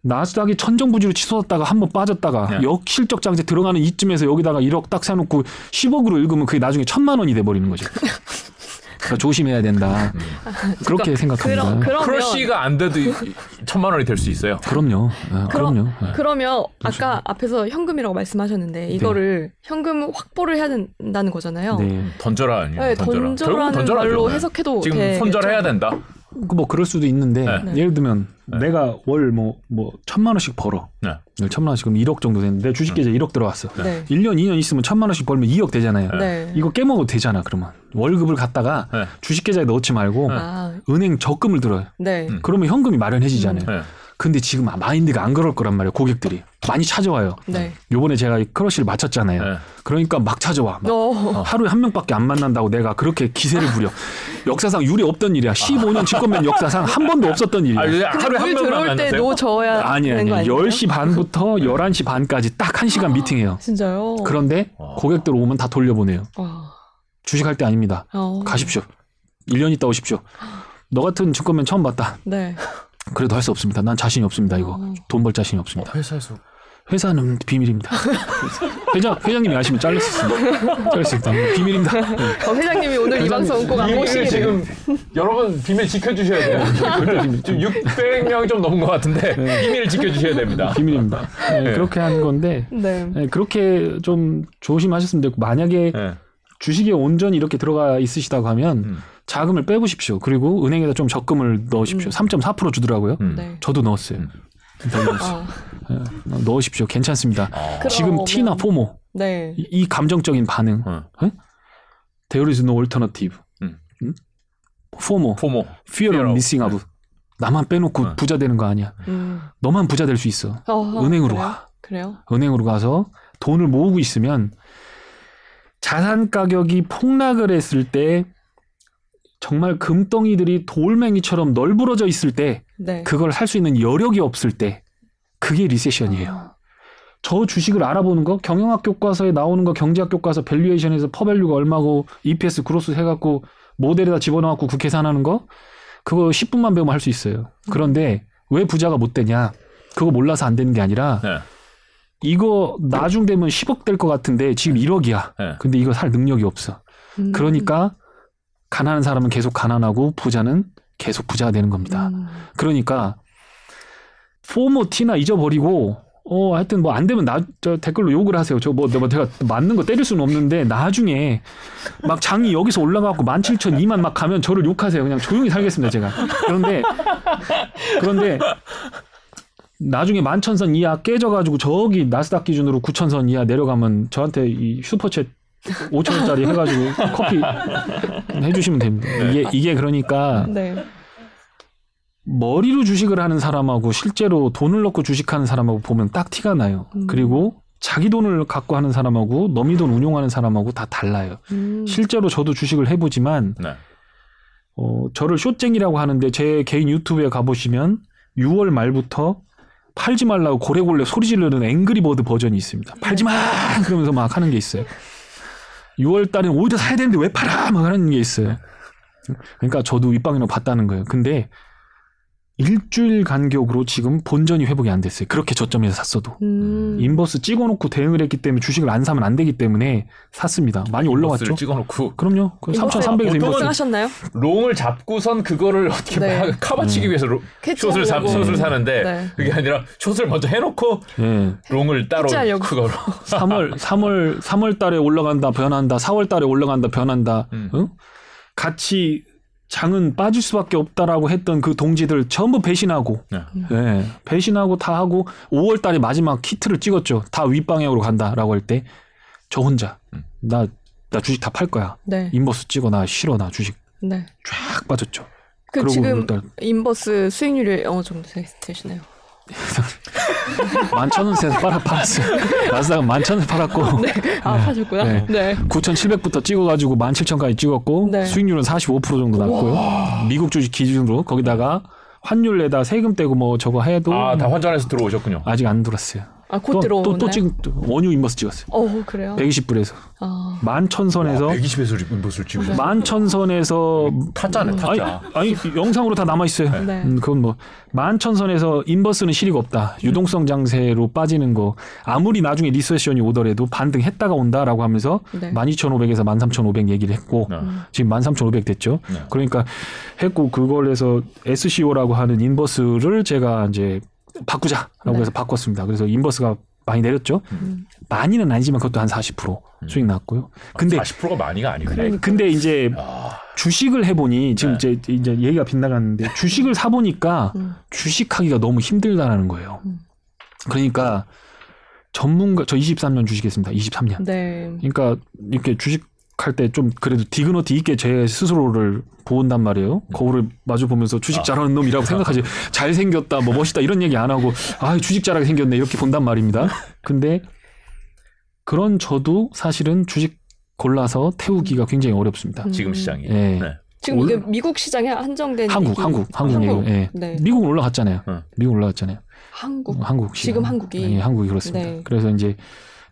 나스닥이 천정부지로 치솟았다가 한 번 빠졌다가 네. 역실적 장세 들어가는 이쯤에서 여기다가 1억 딱 사놓고 10억으로 읽으면 그게 나중에 천만 원이 돼 버리는 거죠. 그러니까 조심해야 된다. 그렇게 생각합니다. 그러, 그러면 크러쉬가 안 돼도 천만 원이 될 수 있어요. 그럼요. 아, 그럼- 그럼요. 아. 그러면 아까 앞에서 현금이라고 말씀하셨는데 이거를 현금 확보를 해야 된다는 거잖아요. 네. 던져라 아니에요. 네, 던져라. 결국은 던져라는. 말로 네. 해석해도 지금 되겠죠. 손절해야 된다. 그뭐 그럴 수도 있는데 네. 예를 들면 네. 내가 월뭐뭐 천만 원씩 벌어. 네. 천만 원씩 그럼 1억 정도 되는데 주식 계좌에 1억 들어왔어. 네. 1년 2년 있으면 천만 원씩 벌면 2억 되잖아요. 네. 이거 깨먹어도 되잖아 그러면 월급을 갖다가 네. 주식 계좌에 넣지 말고 아, 은행 적금을 들어요. 네. 음. 그러면 현금이 마련해지잖아요. 네. 근데 지금 마인드가 안 그럴 거란 말이에요. 고객들이 많이 찾아와요. 네. 요번에 제가 이 크러쉬를 마쳤잖아요. 네. 그러니까 막 찾아와. 막 어. 하루에 한 명밖에 안 만난다고 내가 그렇게 기세를 부려. [laughs] 역사상 유례 없던 일이야. 15년 집권면 역사상 한 번도 없었던 일이야. 아, 하루에 한 들어올 때 만났어요. 놓져야 아니 아니. 거 아니에요? 10시 반부터 11시 반까지 딱 1시간 미팅해요. 진짜요? 그런데 어. 고객들 오면 다 돌려보내요. 와. 주식할 때 아닙니다. 어. 가십시오. 1년 있다 오십시오. 너 같은 증권맨 처음 봤다. 네. 그래도 할 수 없습니다. 난 자신이 없습니다. 이거 어. 돈벌 자신이 없습니다. 회사에서 회사는 비밀입니다. [laughs] 회장 회장님이 아시면 잘릴 수 있습니다. 잘릴 수 있다. 비밀입니다. 네. 어, 회장님이 오늘 이 방송 꼭 안 보시게 지금 지금 여러분 비밀 지켜주셔야 돼요. 지금 600명 좀 넘은 것 같은데 비밀 지켜주셔야 됩니다. 비밀입니다. 네, 네. 그렇게 하는 건데 네. 네, 그렇게 좀 조심하셨으면 되고 만약에 네. 주식에 온전히 이렇게 들어가 있으시다고 하면 음. 자금을 빼보십시오. 그리고 은행에다 좀 적금을 넣으십시오. 음. 3.4% 주더라고요. 음. 네. 저도 넣었어요. 음. 더 넣었어요. 아, 예, 넣으십시오. 괜찮습니다. 어. 지금 티나 포모 네. 이, 이 감정적인 반응. 어. There is no alternative. 음. 음? 포모, 포모. fear of of- missing out. 나만 빼놓고 어. 부자 되는 거 아니야. 음. 너만 부자 될 수 있어. 어, 은행으로 그래요? 와. 그래요? 은행으로 가서 돈을 모으고 있으면 자산 가격이 폭락을 했을 때 정말 금덩이들이 돌멩이처럼 널브러져 있을 때 네. 그걸 살 수 있는 여력이 없을 때 그게 recession이에요. 아, 저 주식을 알아보는 거 경영학 교과서에 나오는 거 경제학 교과서 valuation에서 PER value가 얼마고 EPS growth 해갖고 모델에다 집어넣어갖고 그 계산하는 거 그거 10분만 배우면 할 수 있어요. 그런데 왜 부자가 못 되냐? 그거 몰라서 안 되는 게 아니라 네. 이거 나중 되면 10억 될 것 같은데 지금 1억이야. 네. 근데 이거 살 능력이 없어. 음. 그러니까 가난한 사람은 계속 가난하고 부자는 계속 부자가 되는 겁니다. 음. 그러니까 포모 티나 잊어버리고 어 하여튼 뭐 안 되면 나 저 댓글로 욕을 하세요. 저 뭐 내가 제가 맞는 거 때릴 수는 없는데 나중에 막 장이 여기서 올라가고 17,000, 2만 막 가면 저를 욕하세요. 그냥 조용히 살겠습니다, 제가. 그런데 그런데 나중에 만천선 이하 깨져가지고 저기 나스닥 기준으로 9천선 이하 내려가면 저한테 이 슈퍼챗 5천 원짜리 해가지고 [laughs] 커피 해주시면 됩니다. 이게 이게 그러니까 네. 머리로 주식을 하는 사람하고 실제로 돈을 넣고 주식하는 사람하고 보면 딱 티가 나요. 음. 그리고 자기 돈을 갖고 하는 사람하고 넘이 돈 운용하는 사람하고 다 달라요. 음. 실제로 저도 주식을 해보지만 네. 어, 저를 short쟁이라고 하는데 제 개인 유튜브에 가보시면 6월 말부터 팔지 말라고 고래고래 소리 지르는 앵그리버드 버전이 있습니다. 팔지 마! 그러면서 막 하는 게 있어요. 6월 달엔 오히려 사야 되는데 왜 팔아! 막 하는 게 있어요. 그러니까 저도 윗방향을 봤다는 거예요. 근데 일주일 간격으로 지금 본전이 회복이 안 됐어요. 그렇게 저점에서 샀어도. 음. inverse 찍어놓고 대응을 했기 때문에 주식을 안 사면 안 되기 때문에 샀습니다. 많이 올라왔죠. 찍어놓고 그럼요. 그 3,300에서 보통은 inverse. 하셨나요? long을 잡고선 그거를 어떻게 네. 막 카바치기 위해서 로- short을 사, 캐치하려고. short을 사는데 네. 그게 아니라 short을 먼저 해놓고 예. long을 따로. 그거로 3월 3월 3월 달에 올라간다 변한다 4월 달에 올라간다 변한다 음. 응? 같이 장은 빠질 수밖에 없다라고 했던 그 동지들 전부 배신하고 네. 예, 배신하고 다 하고 5월 달에 마지막 키트를 찍었죠 다 윗방향으로 간다라고 할 때 저 혼자 음. 나나 주식 다 팔 거야 네. inverse 찍어 나 싫어 나 주식 네. 쫙 빠졌죠 그 지금 inverse 수익률이 어느 정도 되- 되시나요? [laughs] 만천 원에서 팔아 팔았어요 나스닥은 만천 원 팔았고 [laughs] 네. 아, 하셨구나. 네. 네. 9,700부터 찍어가지고 17,000까지 찍었고 네. 수익률은 45% 정도 났고요. 미국 주식 기준으로 거기다가 환율 내다 세금 떼고 뭐 저거 해도 아 다 환전해서 들어오셨군요. 아직 안 들었어요. 아, 곧 또, 들어오나요? 또, 또 찍, 또 원유 inverse 찍었어요. 어, 그래요? 120불에서. 아. 만천선에서 120에서 inverse를 찍으셨어요. 만천선에서 타짜네, 아니, 타짜. 아니 영상으로 다 남아 있어요. 네. 음, 그건 뭐 만천선에서 inverse는 실익 없다. 유동성 장세로 빠지는 거 아무리 나중에 recession이 오더라도 반등했다가 온다라고 하면서 네. 12,500에서 13,500 얘기를 했고 네. 지금 13,500 됐죠. 네. 그러니까 했고 그걸 해서 SCO라고 하는 inverse를 제가 이제 바꾸자라고 네. 해서 바꿨습니다. 그래서 인버스가 많이 내렸죠. 음. 많이는 아니지만 그것도 한 40% 수익 났고요. 근데 40%가 많이가 아니고. 근데 이제 아, 주식을 해보니 지금 네. 이제 이제 얘기가 빗나갔는데 주식을 사 보니까 음. 주식하기가 너무 힘들다라는 거예요. 음. 그러니까 전문가 저 23년 주식했습니다. 23년. 네. 그러니까 이렇게 주식 할 때 좀 그래도 디그너티 있게 제 스스로를 보온단 말이에요. 거울을 마주 보면서 주식 아. 잘하는 놈이라고 [laughs] 생각하지. 잘 생겼다, 뭐 멋있다 이런 얘기 안 하고 아 주식 잘하게 생겼네 이렇게 본단 말입니다. 근데 그런 저도 사실은 주식 골라서 태우기가 굉장히 어렵습니다. 음. 지금 시장이. 예. 네. 지금 올- 이게 미국 시장에 한정된 한국, 얘기- 한국, 한국. 얘기. 예. 네. 미국은 올라갔잖아요. 응. 미국 올라갔잖아요. 한국. 한국 시장. 지금 한국이. 예, 한국이 그렇습니다. 네. 그래서 이제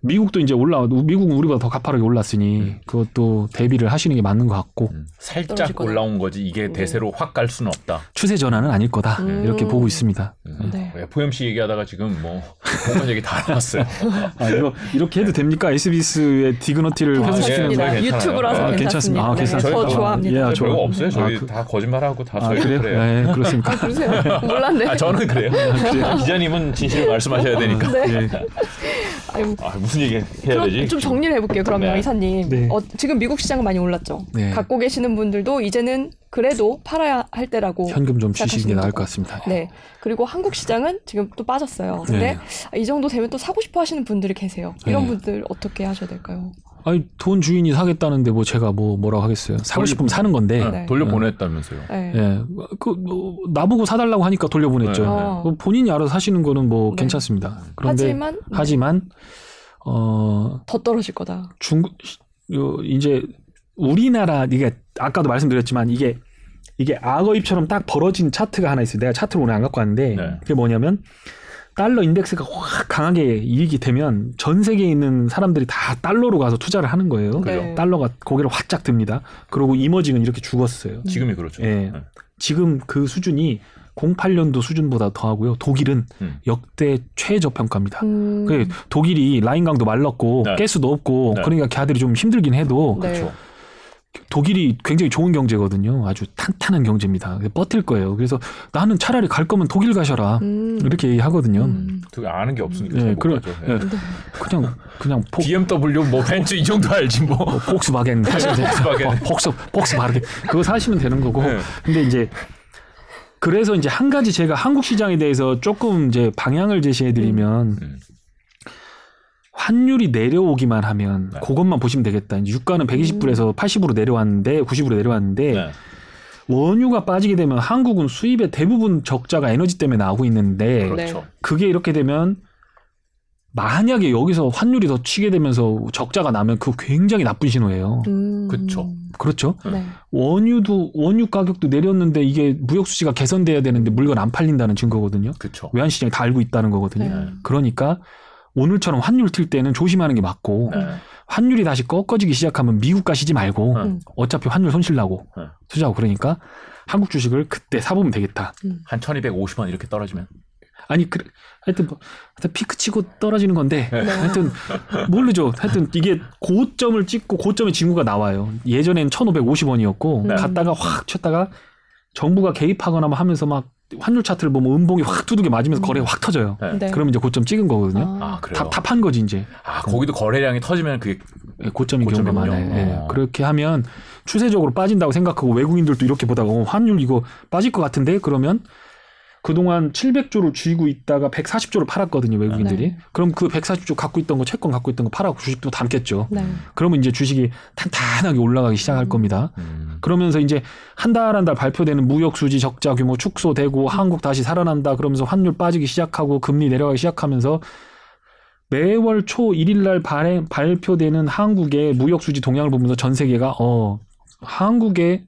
미국도 이제 올라 미국은 우리보다 더 가파르게 올랐으니 음. 그것도 대비를 하시는 게 맞는 것 같고 음, 살짝. 올라온 거지 이게 네. 대세로 확 갈 수는 없다. 추세 전환은 아닐 거다 음. 이렇게 보고 있습니다. 음. 네. FOMC 얘기하다가 지금 뭐 공간 얘기 다 나왔어요. [laughs] 아 이거 이렇게 해도 됩니까? SBS의 디그너티를 아, 회수시키는 예, 거. 괜찮습니다. 괜찮아요. 유튜브라서 아, 괜찮습니다. 괜찮습니다. 아, 네, 괜찮습니다. 저 좋아합니다. 예, 아, 별거 저- 없어요. 저희 아, 그- 다 거짓말하고 다아 저희 그래요? 그래요. 네, 그렇습니까? 아, 그러세요? 몰랐네. 아 저는 그래요. 아, 기자님은 진실을 말씀하셔야 되니까. 네. 예. 아유, 아, 무슨 얘기 해야 그럼 되지? 좀 정리를 해볼게요. 그러면 네. 이사님, 네. 어, 지금 미국 시장은 많이 올랐죠. 네. 갖고 계시는 분들도 이제는 그래도 팔아야 할 때라고. 현금 좀 주시는 게 나을. 것 같습니다. 네. 그리고 한국 시장은 지금 또 빠졌어요. 근데 네. 아, 이 정도 되면 또 사고 싶어 하시는 분들이 계세요. 이런 네. 분들 어떻게 하셔야 될까요? 아니 돈 주인이 사겠다는데 뭐 제가 뭐 뭐라고 하겠어요. 사고 싶으면 사는 건데. 네, 네. 돌려 보냈다면서요. 네. 예, 그 뭐, 나보고 사달라고 하니까 돌려 보냈죠. 네. 어. 뭐 본인이 알아서 사시는 거는 뭐 네. 괜찮습니다. 그런데 하지만 네, 하지만 어 더 떨어질 거다. 중국 요 이제 우리나라 이게 아까도 말씀드렸지만 이게 이게 악어 입처럼 딱 벌어진 차트가 하나 있어요. 내가 차트를 오늘 안 갖고 왔는데 네. 그게 뭐냐면 달러 인덱스가 확 강하게 이익이 되면 전 세계에 있는 사람들이 다 달러로 가서 투자를 하는 거예요. 네. 달러가 고개를 활짝 듭니다. 그리고 이머징은 이렇게 죽었어요. 지금이 그렇죠. 예. 네. 지금 그 수준이 08년도 수준보다 더하고요. 독일은 음. 역대 최저평가입니다. 음, 그 독일이 라인강도 말랐고 네. 가스도 없고 네. 그러니까 걔들이 좀 힘들긴 해도 네. 그렇죠. 독일이 굉장히 좋은 경제거든요. 아주 탄탄한 경제입니다. 버틸 거예요. 그래서 나는 차라리 갈 거면 독일 가셔라. 음, 이렇게 얘기하거든요. 음, 되게 아는 게 없으니까 예, 잘못 그래-. 예. 예. 그냥 그냥 폭 BMW 뭐 벤츠 이 정도 알지 뭐. 폭스바겐 하시면 [laughs] 돼요. 폭스바겐. 어, 폭스 폭스바겐 그거 사시면 되는 거고. 네. 근데 이제 그래서 이제 한 가지 제가 한국 시장에 대해서 조금 이제 방향을 제시해 드리면 음. 환율이 내려오기만 하면 네. 그것만 보시면 되겠다. 이제 유가는 120불에서 80으로 내려왔는데 90으로 내려왔는데 네. 원유가 빠지게 되면 한국은 수입의 대부분 적자가 에너지 때문에 나오고 있는데 그렇죠. 그게 이렇게 되면 만약에 여기서 환율이 더 치게 되면서 적자가 나면 그거 굉장히 나쁜 신호예요. 음, 그쵸. 그렇죠. 네. 원유도 원유 가격도 내렸는데 이게 무역 수지가 개선돼야 되는데 물건 안 팔린다는 증거거든요. 그렇죠. 외환 시장이 다 알고 있다는 거거든요. 네. 그러니까 오늘처럼 환율 튈 때는 조심하는 게 맞고 네. 환율이 다시 꺾어지기 시작하면 미국 가시지 말고 음. 어차피 환율 손실 나고 음. 투자하고 그러니까 한국 주식을 그때 사보면 되겠다. 한 1250원 이렇게 떨어지면 아니 그 하여튼 뭐 하여튼 피크 치고 떨어지는 건데 네. [laughs] 하여튼 모르죠. 하여튼 이게 고점을 찍고 고점의 징후가 나와요. 예전엔 1,550원이었고 네. 갔다가 확 쳤다가 정부가 개입하거나 뭐 하면서 막 환율 차트를 보면 음봉이 확 두둑에 맞으면서 거래 가 확 터져요. 네. 네. 그러면 이제 고점 찍은 거거든요. 아, 그래요. 다판 거지 이제 아, 거기도 거래량이 터지면 그게 예, 고점인 경우가 고점이군요. 많아요. 예. 어. 그렇게 하면 추세적으로 빠진다고 생각하고 외국인들도 이렇게 보다가 어, 환율 이거 빠질 것 같은데 그러면 그동안 700조를 쥐고 있다가 140조를 팔았거든요 외국인들이. 네. 그럼 그 140조 갖고 있던 거 채권 갖고 있던 거 팔아고 주식도 담겠죠. 네. 그러면 이제 주식이 탄탄하게 올라가기 시작할 음. 겁니다. 음. 그러면서 이제 한 달 한달 발표되는 무역 수지 적자 규모 축소되고 한국 다시 살아난다 그러면서 환율 빠지기 시작하고 금리 내려가기 시작하면서 매월 초 1일 날 발행, 발표되는 한국의 무역 수지 동향을 보면서 전 세계가 어 한국의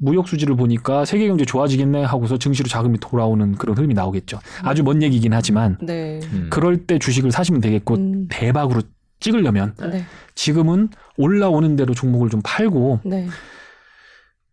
무역 수지를 보니까 세계 경제 좋아지겠네 하고서 증시로 자금이 돌아오는 그런 흐름이 나오겠죠. 아주 먼 얘기긴 하지만 네. 음. 그럴 때 주식을 사시면 되겠고 음. 대박으로 찍으려면 네. 지금은 올라오는 대로 종목을 좀 팔고 네.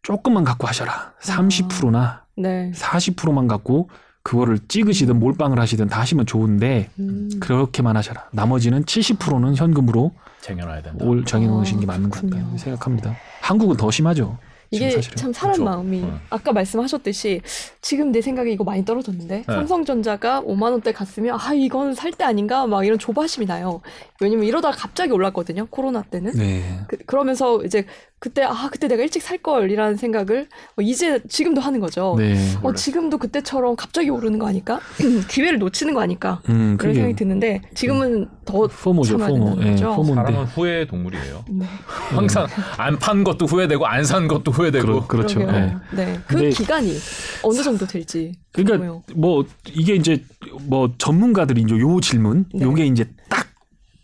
조금만 갖고 하셔라. 30%나 네. 40%만 갖고 그거를 찍으시든 몰빵을 하시든 다 하시면 좋은데 음. 그렇게만 하셔라. 나머지는 70%는 현금으로 쟁여놔야 된다. 올게 아, 맞는 것 같다 그렇군요. 생각합니다. 한국은 더 심하죠. 이게. 참 사람 그렇죠. 마음이 어. 아까 말씀하셨듯이 지금 내 생각에 이거 많이 떨어졌는데 네. 삼성전자가 5만 원대 갔으면 아 이건 살 때 아닌가 막 이런 조바심이 나요. 왜냐면 이러다가 갑자기 올랐거든요. 코로나 때는. 네. 그, 그러면서 이제 그때 아 그때 내가 일찍 살 걸이라는 생각을 어, 이제 지금도 하는 거죠. 네. 어 지금도 그때처럼 갑자기 오르는 거 아닐까? [clears throat] 기회를 놓치는 거 아닐까? 음, 그런 그게 생각이 드는데 지금은 더 포모죠, 포모. 예. 포모인데. 사람은 후회의 동물이에요. 네. 항상 안 판 것도 후회되고 안 산 것도 후회되고. 그러, 그렇죠. 예. 네. 그 근데- 기간이 어느 정도 될지. 그러니까 궁금해요. 뭐 이게 이제 뭐 전문가들이 이제 요 질문, 네. 요게 이제 딱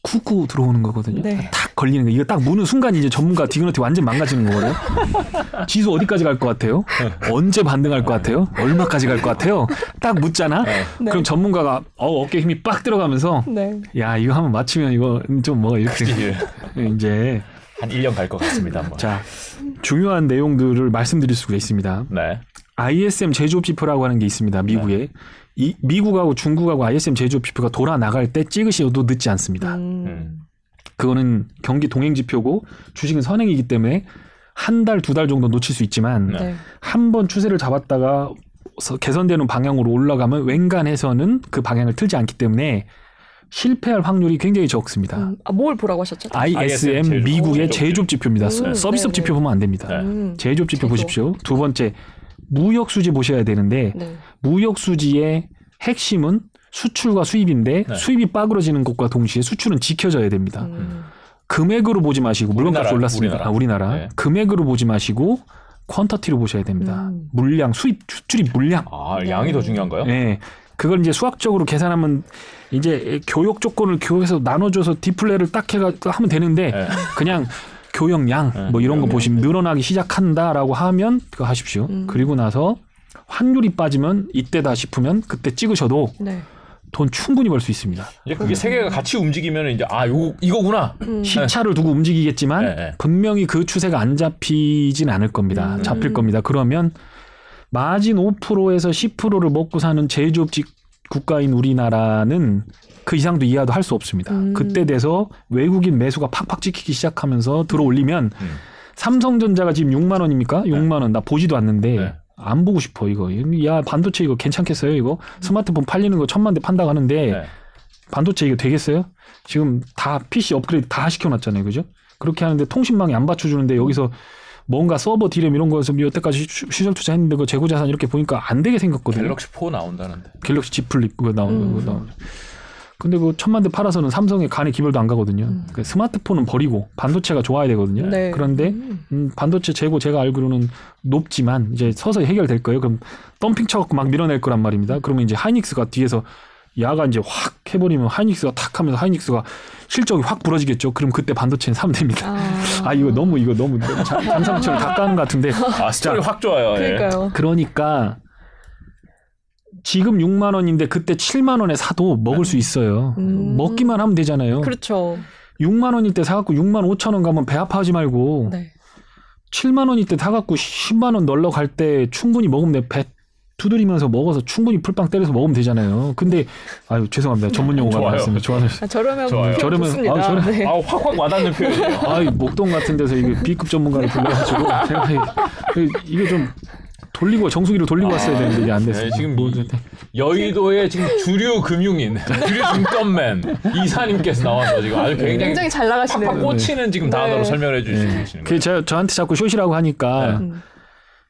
쿡쿠 들어오는 거거든요. 네. 딱 걸리는 거. 이거 딱 무는 순간 이제 전문가 디그너티 완전 망가지는 거거든요. 지수 어디까지 갈 것 같아요? 언제 반등할 것 같아요? 얼마까지 갈 것 같아요? 딱 묻잖아. 네. 네. 그럼 전문가가 어 어깨 힘이 빡 들어가면서 네. 야 이거 한번 맞추면 이거 좀 뭐 이렇게 예. [laughs] 이제 한 1년 갈 것 같습니다. 한번. 자 중요한 내용들을 말씀드릴 수가 있습니다. 네. ISM 제조업 지표라고 하는 게 있습니다. 미국에 이 미국하고 중국하고 ISM 제조업 지표가 돌아 나갈 때 찍으셔도 늦지 않습니다. 음. 음. 그거는 경기 동행 지표고 주식은 선행이기 때문에 한 달 두 달 정도 놓칠 수 있지만 네. 네. 한번 추세를 잡았다가 서- 개선되는 방향으로 올라가면 웬간해서는 그 방향을 틀지 않기 때문에 실패할 확률이 굉장히 적습니다. 음. 아, 뭘 보라고 하셨죠? ISM 제조업 미국의. 제조업 지표입니다. 음, 서비스업 네, 지표 보면 안 됩니다. 네. 음. 제조업 지표 제조업. 보십시오. 두 번째 무역 수지 보셔야 되는데 네. 무역 수지의 핵심은 수출과 수입인데 네. 수입이 빠그러지는 것과 동시에 수출은 지켜져야 됩니다. 음. 금액으로 보지 마시고 물건값이 우리나라, 올랐습니다. 우리나라. 아, 우리나라 네. 금액으로 보지 마시고 퀀터티로 보셔야 됩니다. 음. 물량 수입 수출입 물량. 아, 네. 양이 더 중요한가요? 네. 그걸 이제 수학적으로 계산하면 이제 교역 조건을 교역에서 나눠줘서 디플레를 딱 해가 하면 되는데 네. 그냥 교역량 네, 뭐 이런 거 교역량. 보시면 늘어나기 시작한다라고 하면 그거 하십시오. 음. 그리고 나서 환율이 빠지면 이때다 싶으면 그때 찍으셔도 네. 돈 충분히 벌 수 있습니다. 이제 그게 세계가 같이 움직이면 이제 아, 요 이거구나. 음. 시차를 두고 움직이겠지만 네, 네. 분명히 그 추세가 안 잡히진 않을 겁니다. 음. 잡힐 겁니다. 그러면 마진 5%에서 10%를 먹고 사는 제조업 직 국가인 우리나라는 그 이상도 이하도 할 수 없습니다. 음. 그때 돼서 외국인 매수가 팍팍 찍히기 시작하면서 들어올리면 음. 삼성전자가 지금 6만 원입니까? 6만 원 나 보지도 않는데 네. 안 보고 싶어 이거. 야 반도체 이거 괜찮겠어요 이거? 스마트폰 팔리는 거 천만 대 판다 가는데 네. 반도체 이거 되겠어요? 지금 다 PC 업그레이드 다 시켜놨잖아요, 그죠? 그렇게 하는데 통신망이 안 받쳐주는데 여기서 뭔가 서버 디램 이런 거에서 여태까지 시- 시절 투자했는데 그 재고 자산 이렇게 보니까 안 되게 생겼거든요. 갤럭시 4 나온다는데. 갤럭시 Z 플립 그거 나오는 음. 거 나오는. 근데 그 천만 대 팔아서는 삼성의 간에 기별도 안 가거든요. 음. 그 스마트폰은 버리고 반도체가 좋아야 되거든요. 네. 그런데 음. 음, 반도체 재고 제가 알기로는 높지만 이제 서서히 해결될 거예요. 그럼 덤핑 쳐갖고 막 밀어낼 거란 말입니다. 그러면 이제 하이닉스가 뒤에서 야가 이제 확 해버리면 하이닉스가 탁 하면서 하이닉스가 실적이 확 부러지겠죠. 그럼 그때 반도체는 사면 됩니다. 아, 아 이거 너무 이거 너무 잠상처럼 다 까는 것 같은데 아, 스토리 확 좋아요. 예. 그러니까요. 그러니까 지금 6만 원인데 그때 7만 원에 사도 먹을 수 있어요. 음. 먹기만 하면 되잖아요. 그렇죠. 6만 원일 때 사갖고 6만 5천 원 가면 배 아파하지 말고 네. 7만 원일 때 사갖고 10만 원 널러 갈 때 충분히 먹으면 돼. 배 두드리면서 먹어서 충분히 풀빵 때려서 먹으면 되잖아요. 근데 아유 죄송합니다. 전문 용어가 좋아요. 나왔습니다. 좋아하는 아, 저러면 좋아요. 저러면- 좋습니다. 아, 저러- 네. 아, 확확 와닿는 표현이에요. 아이 목동 같은 데서 이게 B급 전문가를 불러가지고 [laughs] 제가 이- 이게 좀 돌리고 정수기로 돌리고 왔어야 되는데 이게 안 됐어요. 네, 지금 뭐, 이- 여의도의 지금 주류 금융인, 주류 증권맨 이사님께서 나와서 지금 아주 굉장히 굉장히 잘 나가시네요. 팍팍 꽂히는 지금 네. 단어로 설명해 주시는 네. 거예요. 그 저, 저한테 자꾸 쇼시라고 하니까 네. 음.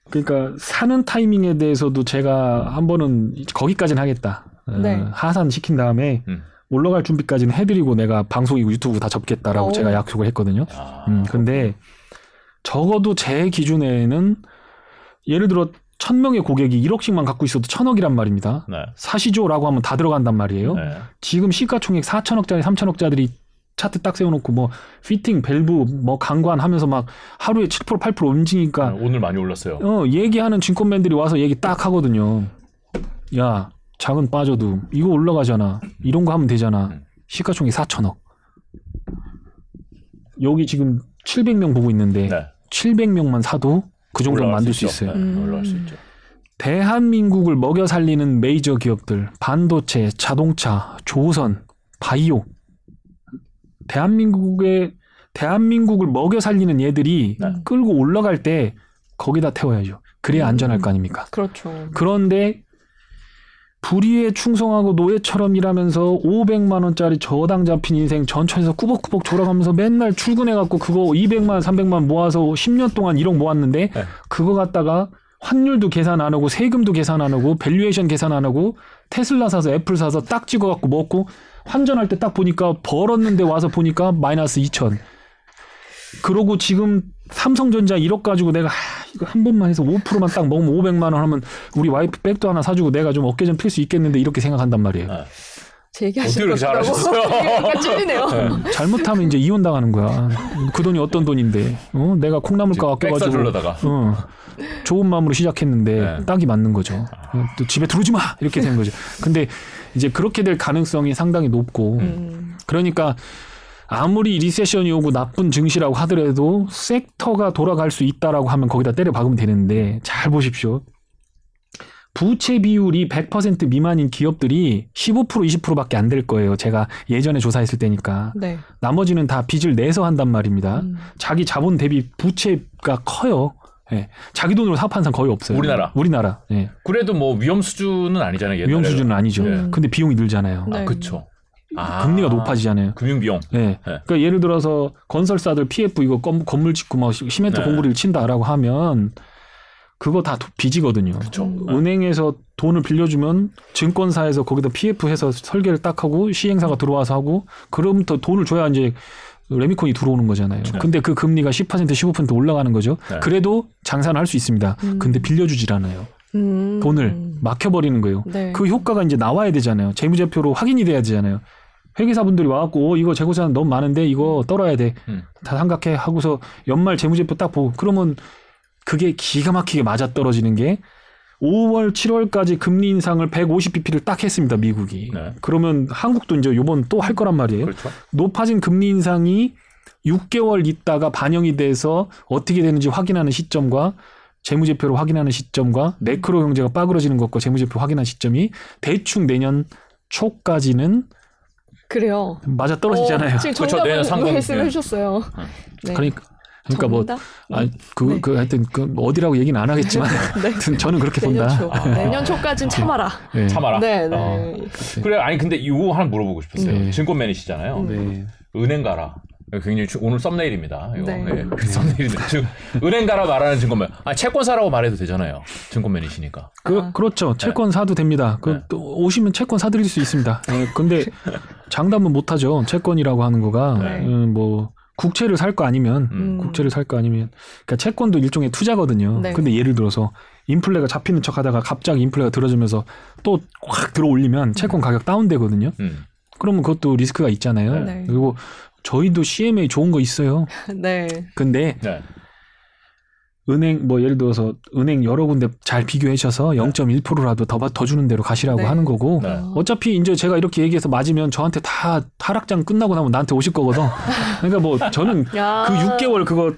그러니까 사는 타이밍에 대해서도 제가 한 번은 거기까지는 하겠다. 어, 네. 하산 시킨 다음에 음. 올라갈 준비까지는 해드리고 내가 방송이고 유튜브 다 접겠다라고 오. 제가 약속을 했거든요. 아, 음, 근데 적어도 제 기준에는 예를 들어 천 명의 고객이 1억씩만 갖고 있어도 천억이란 말입니다. 네. 사시죠라고 하면 다 들어간단 말이에요. 네. 지금 시가총액 4천억짜리, 3천억짜리 차트 딱 세워놓고 뭐 피팅 밸브 뭐 강관 하면서 막 하루에 7% 8% 움직이니까 아, 오늘 많이 올랐어요. 어 얘기하는 증권맨들이 와서 얘기 딱 하거든요. 야 장은 빠져도 이거 올라가잖아. 이런 거 하면 되잖아. 음. 시가총액 4천억. 여기 지금 700명 보고 있는데 네. 700명만 사도 그 정도 만들 수 있죠. 있어요. 네, 음. 올라갈 수 있죠. 대한민국을 먹여 살리는 메이저 기업들, 반도체, 자동차, 조선, 바이오. 대한민국의 대한민국을 먹여 살리는 얘들이 네. 끌고 올라갈 때 거기다 태워야죠. 그래야 음. 안전할 거 아닙니까? 그렇죠. 그런데 불의에 충성하고 노예처럼 일하면서 500만 원짜리 저당 잡힌 인생 전철에서 꾸벅꾸벅 돌아가면서 맨날 출근해갖고 그거 200만 원, 300만 모아서 10년 동안 1억 모았는데 네. 그거 갖다가 환율도 계산 안 하고 세금도 계산 안 하고 valuation 계산 안 하고 테슬라 사서 애플 사서 딱 찍어갖고 먹고 환전할 때 딱 보니까 벌었는데 와서 보니까 마이너스 2천. 그러고 지금 삼성전자 1억 가지고 내가 하, 이거 한 번만 해서 5%만 딱 먹으면 500만 원 하면 우리 와이프 백도 하나 사주고 내가 좀 어깨 좀 필 수 있겠는데 이렇게 생각한단 말이에요. 네. 제 얘기 어떻게 하시는 그렇게 잘하셨어요? [laughs] 약간 찔리네요. 잘못하면 이제 이혼 당하는 거야. 그 돈이 어떤 돈인데? 어? 내가 콩나물가 백 아껴가지고 사주려다가. 어, 좋은 마음으로 시작했는데 네. 딱이 맞는 거죠. 어, 또 집에 들어오지 마 이렇게 되는 거죠. 근데 이제 그렇게 될 가능성이 상당히 높고 음. 그러니까 아무리 리세션이 오고 나쁜 증시라고 하더라도 섹터가 돌아갈 수 있다라고 하면 거기다 때려 박으면 되는데 잘 보십시오. 부채 비율이 100% 미만인 기업들이 15% 20%밖에 안 될 거예요. 제가 예전에 조사했을 때니까. 네. 나머지는 다 빚을 내서 한단 말입니다. 음. 자기 자본 대비 부채가 커요. 예. 자기 돈으로 사업하는 사람 거의 없어요. 우리나라? 우리나라. 예. 그래도 뭐 위험 수준은 아니잖아요. 옛날에. 위험 수준은 아니죠. 음. 근데 비용이 늘잖아요. 네. 아, 그쵸. 아. 금리가 높아지잖아요. 금융 비용. 예. 그러니까 예를 들어서 건설사들 PF 이거 건- 건물 짓고 막 시멘트 네. 공구리를 친다라고 하면 그거 다 도- 빚이거든요. 음. 은행에서 돈을 빌려주면 증권사에서 거기다 PF 해서 설계를 딱 하고 시행사가 들어와서 하고 그럼부터 돈을 줘야 이제 레미콘이 들어오는 거잖아요. 네. 근데 그 금리가 10% 15% 올라가는 거죠. 네. 그래도 장사는 할 수 있습니다. 음. 근데 빌려주질 않아요. 음. 돈을 막혀버리는 거예요. 네. 그 효과가 이제 나와야 되잖아요. 재무제표로 확인이 돼야 되잖아요. 회계사분들이 와갖고 어, 이거 재고자산 너무 많은데 이거 떨어야 돼. 음. 다 삼각해 하고서 연말 재무제표 딱 보고 그러면 그게 기가 막히게 맞아 떨어지는 게 5월, 7월까지 금리 인상을 150bp를 딱 했습니다, 미국이. 네. 그러면 한국도 이제 요번 또 할 거란 말이에요. 그렇죠. 높아진 금리 인상이 6개월 있다가 반영이 돼서 어떻게 되는지 확인하는 시점과 재무제표를 확인하는 시점과 매크로 경제가 빠그러지는 것과 재무제표 확인하는 시점이 대충 내년 초까지는 그래요. 맞아 떨어지잖아요. 어, 지금 그쵸, 정답을 내년 상반기. 말씀해 주셨어요. 네. 그러니까 그러니까 뭐 정답? 아, 그, 네. 그, 하여튼, 그, 어디라고 얘기는 안 하겠지만, [laughs] 하여튼 저는 그렇게 내년 본다. 초. 아. 내년 초까지는 참아라. 네. 참아라. 네, 네. 어. 그래 아니 근데 이거 하나 물어보고 싶었어요. 네. 증권맨이시잖아요. 음. 네. 은행 가라. 굉장히 주- 오늘 썸네일입니다. 이거. 네. 네. 그 썸네일인데 [laughs] 지금 은행 가라 말하는 증권맨. 아 채권사라고 말해도 되잖아요. 증권맨이시니까. 그, 아. 그렇죠. 채권 사도 됩니다. 그, 네. 또 오시면 채권 사드릴 수 있습니다. 네, 근데 장담은 못 하죠. 채권이라고 하는 거가, 네. 음, 뭐, 국채를 살 거 아니면, 음. 국채를 살 거 아니면, 그러니까 채권도 일종의 투자거든요. 네. 근데 예를 들어서 인플레가 잡히는 척 하다가 갑자기 인플레가 들어주면서 또 확 들어 올리면 채권 가격 다운되거든요. 음. 그러면 그것도 리스크가 있잖아요. 네. 그리고 저희도 CMA 좋은 거 있어요. [laughs] 네. 근데 네. 은행 뭐 예를 들어서 은행 여러 군데 잘 비교해 주셔서 0.1%라도 더, 더 주는 대로 가시라고 네. 하는 거고 네. 어차피 이제 제가 이렇게 얘기해서 맞으면 저한테 다 하락장 끝나고 나면 나한테 오실 거거든. [laughs] 그러니까 뭐 저는 야. 그 6개월 그거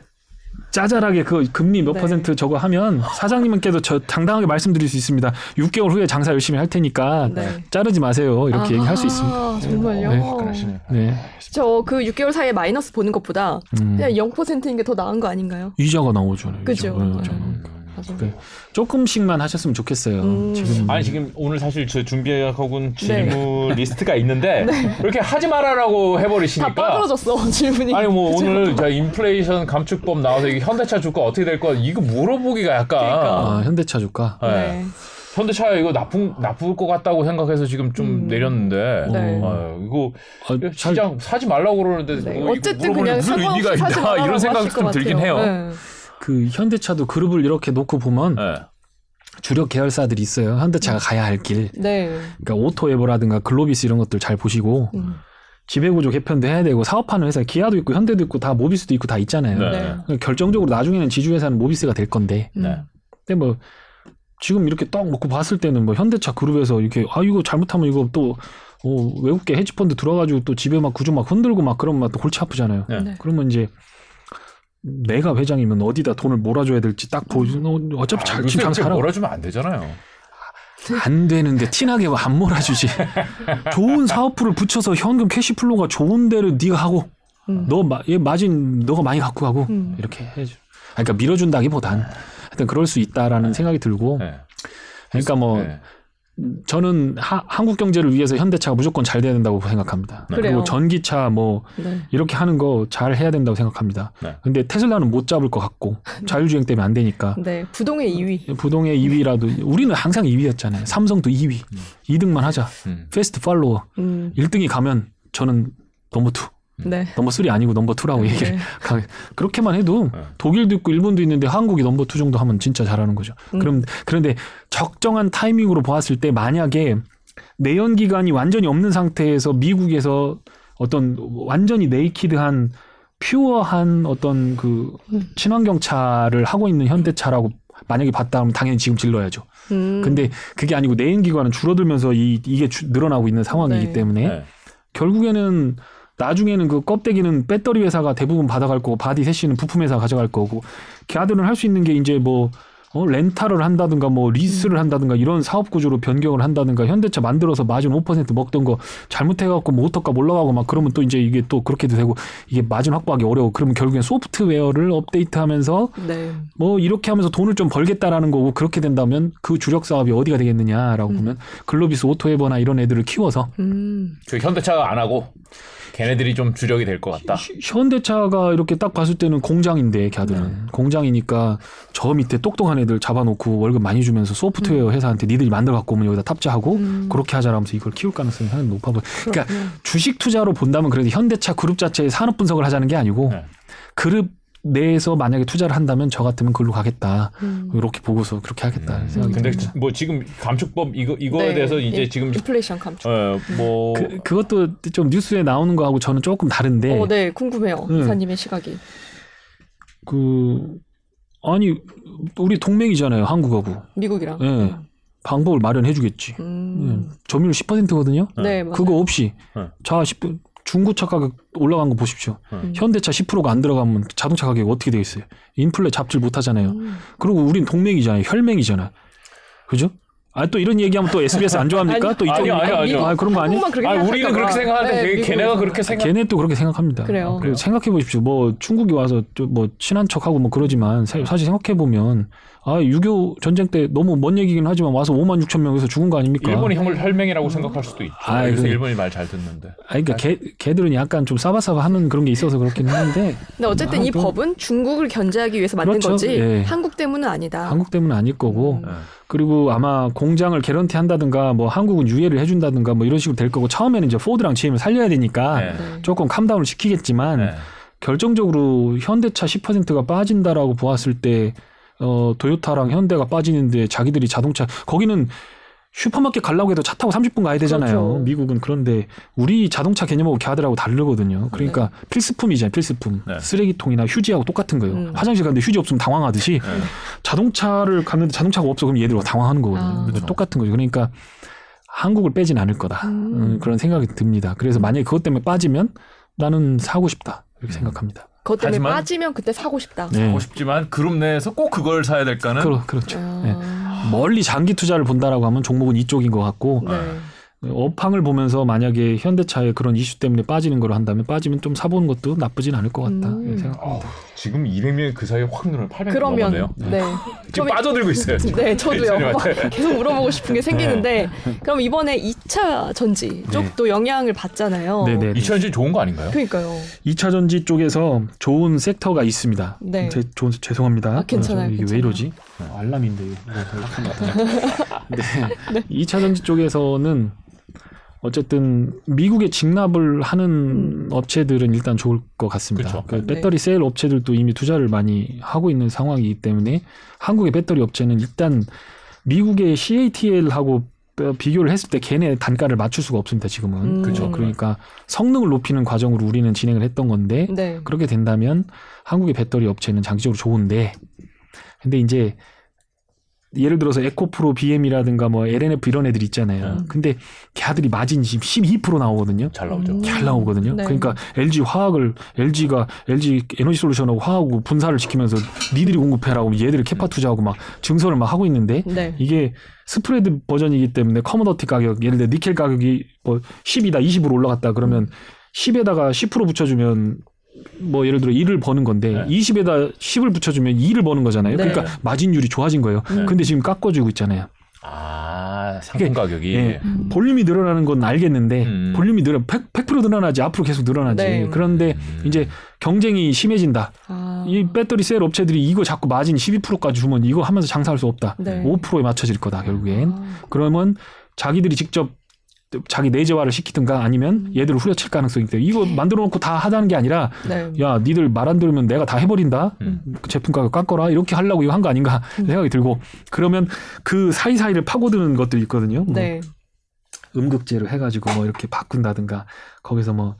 짜잘하게 그 금리 몇 네. 퍼센트 저거 하면 사장님께도 저 당당하게 말씀드릴 수 있습니다. 6개월 후에 장사 열심히 할 테니까 네. 자르지 마세요. 이렇게 아, 얘기할 수 있습니다. 정말요? 네. 네. 저그 6개월 사이에 마이너스 보는 것보다 음. 그냥 0%인 게 더 나은 거 아닌가요? 이자가 나오죠. 그죠. 이자가. 네. 그 조금씩만 하셨으면 좋겠어요. 음. 지금 아니 지금 오늘 사실 저 준비하고 온 네. 질문 [laughs] 리스트가 있는데 이렇게 하지 말아라고 다 해버리시니까 빠그러졌어 질문이. 아니 뭐 [laughs] 오늘 저 인플레이션 감축법 나와서 이게 현대차 주가 어떻게 될 거야 이거 물어보기가 약간 그러니까. 아, 현대차 주가. 네. 네. 현대차 이거 나쁜 나쁠 것 같다고 생각해서 지금 좀 음. 내렸는데 네. 아, 이거 아, 잘- 시장 사지 말라고 그러는데 네. 뭐 이거 어쨌든 그냥 무슨 상관없이 의미가 말라고 이런 생각이 좀 들긴 같아요. 해요. 네. 그 현대차도 그룹을 이렇게 놓고 보면 네. 주력 계열사들이 있어요. 현대차가 가야 할 길. 네. 그러니까 오토에버라든가 글로비스 이런 것들 잘 보시고 음. 지배구조 개편도 해야 되고 사업하는 회사 기아도 있고 현대도 있고 다 모비스도 있고 다 있잖아요. 네. 네. 그러니까 결정적으로 나중에는 지주회사는 모비스가 될 건데 음. 네. 근데 뭐 지금 이렇게 딱 놓고 봤을 때는 뭐 현대차 그룹에서 이렇게 아 이거 잘못하면 이거 또 어, 외국계 헤지펀드 들어가지고 또 집에 막 구조 막 흔들고 막 그러면 막또 골치 아프잖아요. 네. 네. 그러면 이제 내가 회장이면 어디다 돈을 몰아줘야 될지 딱 보여주는 어, 어차피 잘 요새 지금 장 그렇게 잘하고 몰아주면 안 되잖아요. 안 되는데 티나게 안 몰아주지. 좋은 사업부를 붙여서 현금 캐시플로가 좋은 데를 네가 하고 음. 너얘 마진 너가 많이 갖고 가고 음. 이렇게 해줘. 아, 그러니까 밀어준다기보단 하여튼 그럴 수 있다라는 생각이 들고 네. 그러니까 뭐 네. 저는 하- 한국 경제를 위해서 현대차가 무조건 잘 돼야 된다고 생각합니다. 네. 그리고 그래요. 전기차 뭐 네. 이렇게 하는 거 잘 해야 된다고 생각합니다. 네. 근데 테슬라는 못 잡을 것 같고 [laughs] 자율주행 때문에 안 되니까 네. 부동의 2위. 부동의 2위라도 우리는 항상 2위였잖아요. 삼성도 2위, 2등만 하자. 음. 패스트 팔로워 음. 1등이 가면 저는 넘버 2, 네. 넘버 3 아니고 넘버 2라고 얘기를 네. 가- 그렇게만 해도 네. 독일도 있고 일본도 있는데 한국이 넘버 2 정도 하면 진짜 잘하는 거죠. 음. 그럼 그런데 적정한 타이밍으로 보았을 때 만약에 내연 기관이 완전히 없는 상태에서 미국에서 어떤 완전히 naked한 pure한 어떤 그 음. 친환경 차를 하고 있는 현대차라고 만약에 봤다 하면 당연히 지금 질러야죠. 음. 근데 그게 아니고 내연 기관은 줄어들면서 이, 이게 주- 늘어나고 있는 상황이기 네. 때문에 네. 결국에는 나중에는 그 껍데기는 배터리 회사가 대부분 받아갈 거고 바디 섀시는 부품 회사 가 가져갈 거고 걔들은 할 수 있는 게 이제 뭐 어, 렌탈을 한다든가 뭐 음. 리스를 한다든가 이런 사업 구조로 변경을 한다든가 현대차 만들어서 마진 5% 먹던 거 잘못해갖고 뭐 오토값 올라가고 막 그러면 또 이제 이게 또 그렇게도 되고 이게 마진 확보하기 어려워 그러면 결국엔 소프트웨어를 업데이트하면서 네. 뭐 이렇게 하면서 돈을 좀 벌겠다라는 거고 그렇게 된다면 그 주력 사업이 어디가 되겠느냐라고 음. 보면 글로비스 오토에버나 이런 애들을 키워서 음. 그 현대차가 안 하고 걔네들이 좀 주력이 될 것 같다. 히- 현대차가 이렇게 딱 봤을 때는 공장인데 걔들은 네. 공장이니까 저 밑에 똑똑한 애들 잡아놓고 월급 많이 주면서 소프트웨어 회사한테 니들이 만들어 갖고 오면 여기다 탑재하고 음. 그렇게 하자라면서 이걸 키울 가능성이 상당히 높아 보여. 그러니까. 주식 투자로 본다면 그래도 현대차 그룹 자체의 산업 분석을 하자는 게 아니고 네. 그룹 내에서 만약에 투자를 한다면 저 같으면 그걸로 가겠다. 음. 이렇게 보고서 그렇게 하겠다 음. 생각이 근데 듭니다. 뭐 지금 감축법 이거 이거에 네. 대해서 이제 인- 지금 인플레이션 감축. 어 뭐 그, 그것도 좀 뉴스에 나오는 거하고 저는 조금 다른데 어, 네, 궁금해요. 음. 이사님의 시각이. 그 아니 우리 동맹이잖아요 한국하고 미국이랑. 예. 방법을 마련해 주겠지. 음. 점유율 10%거든요. 네, 맞아요. 그거 없이 네. 자 10, 중고차 가격 올라간 거 보십시오. 음. 현대차 10%가 안 들어가면 자동차 가격이 어떻게 되겠어요? 인플레 잡질 못 하잖아요. 음. 그리고 우린 동맹이잖아요. 혈맹이잖아요. 그죠? 아 또 이런 얘기하면 또 SBS 안 좋아합니까? 아니, 또 이쪽 아니요, 아니요, 아니요. 아 그런 거 아니에요? 아 우리는 그렇게 봐. 생각하는데 네, 걔- 걔네가 그렇게. 생각 걔네 또 그렇게 생각합니다. 그래요. 그리고 생각해 보십시오. 뭐 중국이 와서 좀 뭐 친한 척하고 뭐 그러지만 사- 사실 생각해 보면 아 6.25 전쟁 때 너무 먼 얘기긴 하지만 와서 5만 6천 명에서 죽은 거 아닙니까? 일본이 형을 혈맹이라고 생각할 수도 있죠. 아, 요새 그- 일본이 말 잘 듣는데. 아니, 그러니까 걔, 걔들은 약간 좀 싸바싸바 하는 그런 게 있어서 그렇긴 한데 근데 어쨌든 이 아, 또- 법은 중국을 견제하기 위해서 만든 그렇죠. 거지 예. 한국 때문은 아니다. 한국 때문은 아닐 거고 음. 네. 그리고 아마 공장을 개런티 한다든가 뭐 한국은 유예를 해준다든가 뭐 이런 식으로 될 거고 처음에는 이제 포드랑 GM을 살려야 되니까 네. 네. 조금 캄다운을 시키겠지만 네. 결정적으로 현대차 10%가 빠진다라고 보았을 때 어, 도요타랑 현대가 빠지는데 자기들이 자동차 거기는 슈퍼마켓 가려고 해도 차 타고 30분 가야 되잖아요. 그렇죠. 미국은 그런데 우리 자동차 개념하고 걔들하고 다르거든요. 그러니까 필수품이잖아요. 필수품. 네. 쓰레기통이나 휴지하고 똑같은 거예요. 음. 화장실 갔는데 휴지 없으면 당황하듯이 네. 자동차를 갔는데 자동차가 없어 그럼 얘들 당황하는 거거든요. 아. 똑같은 거죠. 그러니까 한국을 빼진 않을 거다. 음. 음, 그런 생각이 듭니다. 그래서 만약에 그것 때문에 빠지면 나는 사고 싶다. 이렇게 음. 생각합니다. 그것 때문에 하지만- 빠지면 그때 사고 싶다. 네. 하고 싶지만 그룹 내에서 꼭 그걸 사야 될까는 그러, 그렇죠. 네. 아, 멀리 장기 투자를 본다라고 하면 종목은 이쪽인 것 같고 네. 업황을 보면서 만약에 현대차의 그런 이슈 때문에 빠지는 걸 한다면 빠지면 좀 사보는 것도 나쁘진 않을 것 같다 음. 이렇게 생각합니다. 어, 지금 200명 그 사이에 확 늘어요. 800명 그러면 넘었네요. 네. 지금 빠져들고 있어요. 지금. 네, 저도요. [laughs] [laughs] 계속 물어보고 싶은 게 생기는데 그럼 이번에 2차 전지 쪽도 영향을 받잖아요. 네 네. 2000년 좋은 거 아닌가요? 그러니까요. 2차 전지 쪽에서 좋은 섹터가 있습니다. 네. 제, 조- 죄송합니다. 아, 괜찮아요, 저 이게 괜찮아요. 왜 이러지? 어, 알람인데. [laughs] 네. 2차 전지 쪽에서는 어쨌든 미국에 직납을 하는 업체들은 일단 좋을 것 같습니다. 그쵸. 그 네. 배터리 셀 업체들도 이미 투자를 많이 하고 있는 상황이기 때문에 한국의 배터리 업체는 일단 미국의 CATL하고 어, 비교를 했을 때 걔네 단가를 맞출 수가 없습니다. 지금은. 음. 그렇죠. 그러니까 성능을 높이는 과정으로 우리는 진행을 했던 건데 네. 그렇게 된다면 한국의 배터리 업체는 장기적으로 좋은데 근데 이제 예를 들어서 에코프로 BM이라든가 뭐 L&F 이런 애들 있잖아요. 음. 근데 걔들이 마진이 지금 12% 나오거든요. 잘 나오죠. 음. 잘 나오거든요. 네. 그러니까 LG 화학을 LG가 LG 에너지 솔루션하고 화학하고 분사를 시키면서 니들이 공급해라고 얘들이 capa 투자하고 막 증설을 막 하고 있는데 네. 이게 스프레드 버전이기 때문에 commodity 가격 예를 들어 니켈 가격이 뭐 10이다 20으로 올라갔다 그러면 10에다가 10% 붙여주면 뭐 예를 들어 1을 버는 건데 네. 20에다 10을 붙여주면 2를 버는 거잖아요. 네. 그러니까 마진율이 좋아진 거예요. 음. 근데 지금 깎아주고 있잖아요. 아 상품 가격이 예. 음. 볼륨이 늘어나는 건 알겠는데 음. 볼륨이 늘어 100, 100% 늘어나지 앞으로 계속 늘어나지. 네. 그런데 음. 이제 경쟁이 심해진다. 아. 이 배터리 셀 업체들이 이거 자꾸 마진 12%까지 주면 이거 하면서 장사할 수 없다. 네. 5%에 맞춰질 거다 결국엔. 아. 그러면 자기들이 직접 자기 내재화를 시키든가 아니면 음. 얘들을 후려칠 가능성이 있다. 이거 만들어 놓고 다 하자는 게 아니라 네. 야 니들 말 안 들으면 내가 다 해버린다. 음. 그 제품 가격 깎거라 이렇게 하려고 이거 한 거 아닌가 음. [laughs] 생각이 들고 그러면 그 사이사이를 파고드는 것들이 있거든요. 뭐 네. 음극제로 해가지고 뭐 이렇게 바꾼다든가 거기서 뭐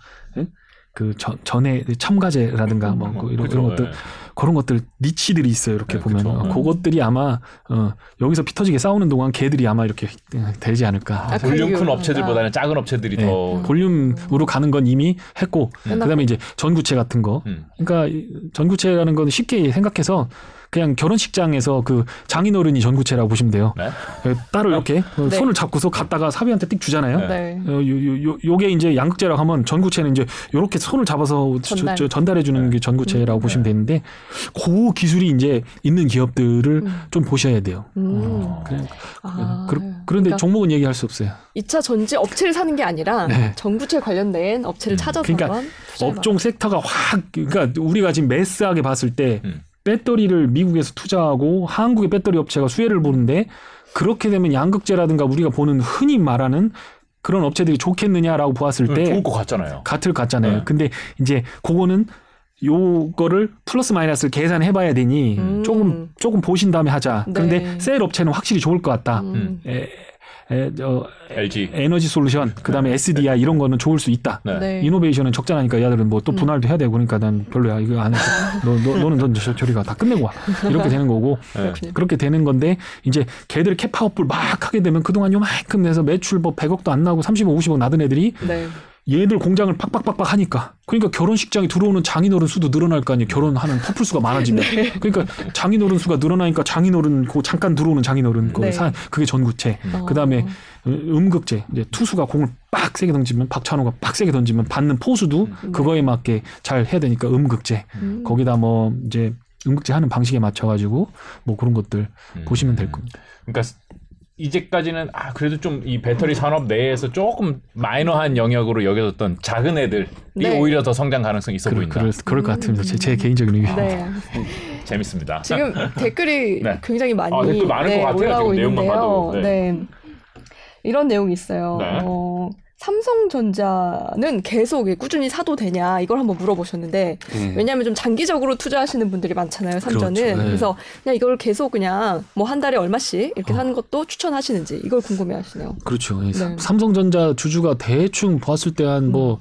그 전에 첨가제라든가 뭐 그 이런, 그죠, 이런 것들 예. 그런 것들 니치들이 있어요 이렇게 네, 보면 그쵸. 어, 음. 그것들이 아마 어, 여기서 피 터지게 싸우는 동안 걔들이 아마 이렇게 어, 되지 않을까 아, 볼륨 큰 업체들보다는 작은 업체들이 네. 더 볼륨으로 가는 건 이미 했고 음. 그다음에 이제 전구체 같은 거 음. 그러니까 이 전구체라는 건 쉽게 생각해서 그냥 결혼식장에서 그 장인어른이 전구체라고 보시면 돼요. 네? 예, 딸을 이렇게 어, [laughs] 네. 손을 잡고서 갖다가 사비한테 띡 주잖아요. 네. 네. 어, 요, 요, 요, 요게 이제 양극재라고 하면 전구체는 이제 요렇게 손을 잡아서 전달. 저, 전달해 주는 게 전구체라고 음. 보시면 되는데 그 기술이 이제 있는 기업들을 음. 좀 보셔야 돼요. 음. 그래, 아. 그, 런데 그러니까 종목은 얘기할 수 없어요. 2차 전지 업체를 사는 게 아니라 네. 전구체 관련된 업체를 음. 찾아서 그러니까. 업종 섹터가 확 그러니까 우리가 지금 매스하게 봤을 때 음. 배터리를 미국에서 투자하고 한국의 배터리 업체가 수혜를 보는데 그렇게 되면 양극재라든가 우리가 보는 흔히 말하는 그런 업체들이 좋겠느냐라고 보았을 때 좋을 것 같잖아요. 같을 같잖아요. 네. 근데 이제 그거는 요거를 플러스 마이너스를 계산해 봐야 되니 음. 조금 조금 보신 다음에 하자. 그런데 네. 셀 업체는 확실히 좋을 것 같다. 음. 에, 에, 어, LG. 에너지 솔루션, 그다음에 SDI 이런 거는 좋을 수 있다. 네. 네. 이노베이션은 적잖아니까 야들은 뭐또 음. 분할도 해야 되고 그러니까 난 별로야 이거 안 해. 너, 너 너는 넌 저, 저리 가 다 끝내고 와 이렇게 되는 거고 네. 그렇군요. 그렇게 되는 건데 이제 걔들 캐파업을 막 하게 되면 그동안 요만큼 내서 매출 뭐 100억도 안 나고 30억 50억 나던 애들이 네. 얘들 공장을 빡빡빡빡 하니까 그러니까 결혼식장에 들어오는 장인어른 수도 늘어날 거 아니에요 결혼하는 커플 수가 많아지면 네. [laughs] 그러니까 장인어른 수가 늘어나니까 장인어른 그 잠깐 들어오는 장인어른 그 네. 사, 그게 전구체 어. 그다음에 음극제 이제 투수가 공을 빡 세게 던지면 박찬호가 빡 세게 던지면 받는 포수도 음. 그거에 맞게 잘 해야 되니까 음극제 음. 거기다 뭐 이제 음극제 하는 방식에 맞춰 가지고 뭐 그런 것들 음. 보시면 될 겁니다. 그러니까 이제까지는 아 그래도 좀 이 배터리 산업 내에서 조금 마이너한 영역으로 여겨졌던 작은 애들이 네. 오히려 더 성장 가능성이 있어 그럴, 보인다. 그럴, 그럴 것 같습니다. 제, 제 개인적인 의견. 네. [laughs] 재밌습니다. 지금 댓글이 [laughs] 네. 굉장히 많이 아, 댓글 많을 네, 것 같아요, 올라오고 지금 내용만 있는데요. 봐도. 네. 네. 이런 내용이 있어요. 네. 어, 삼성전자는 계속 꾸준히 사도 되냐 이걸 한번 물어보셨는데 네. 왜냐하면 좀 장기적으로 투자하시는 분들이 많잖아요 삼전은 그렇죠. 네. 그래서 그냥 이걸 계속 그냥 뭐 한 달에 얼마씩 이렇게 어. 사는 것도 추천하시는지 이걸 궁금해하시네요. 그렇죠. 예, 삼- 네. 삼성전자 주주가 대충 봤을 때한뭐한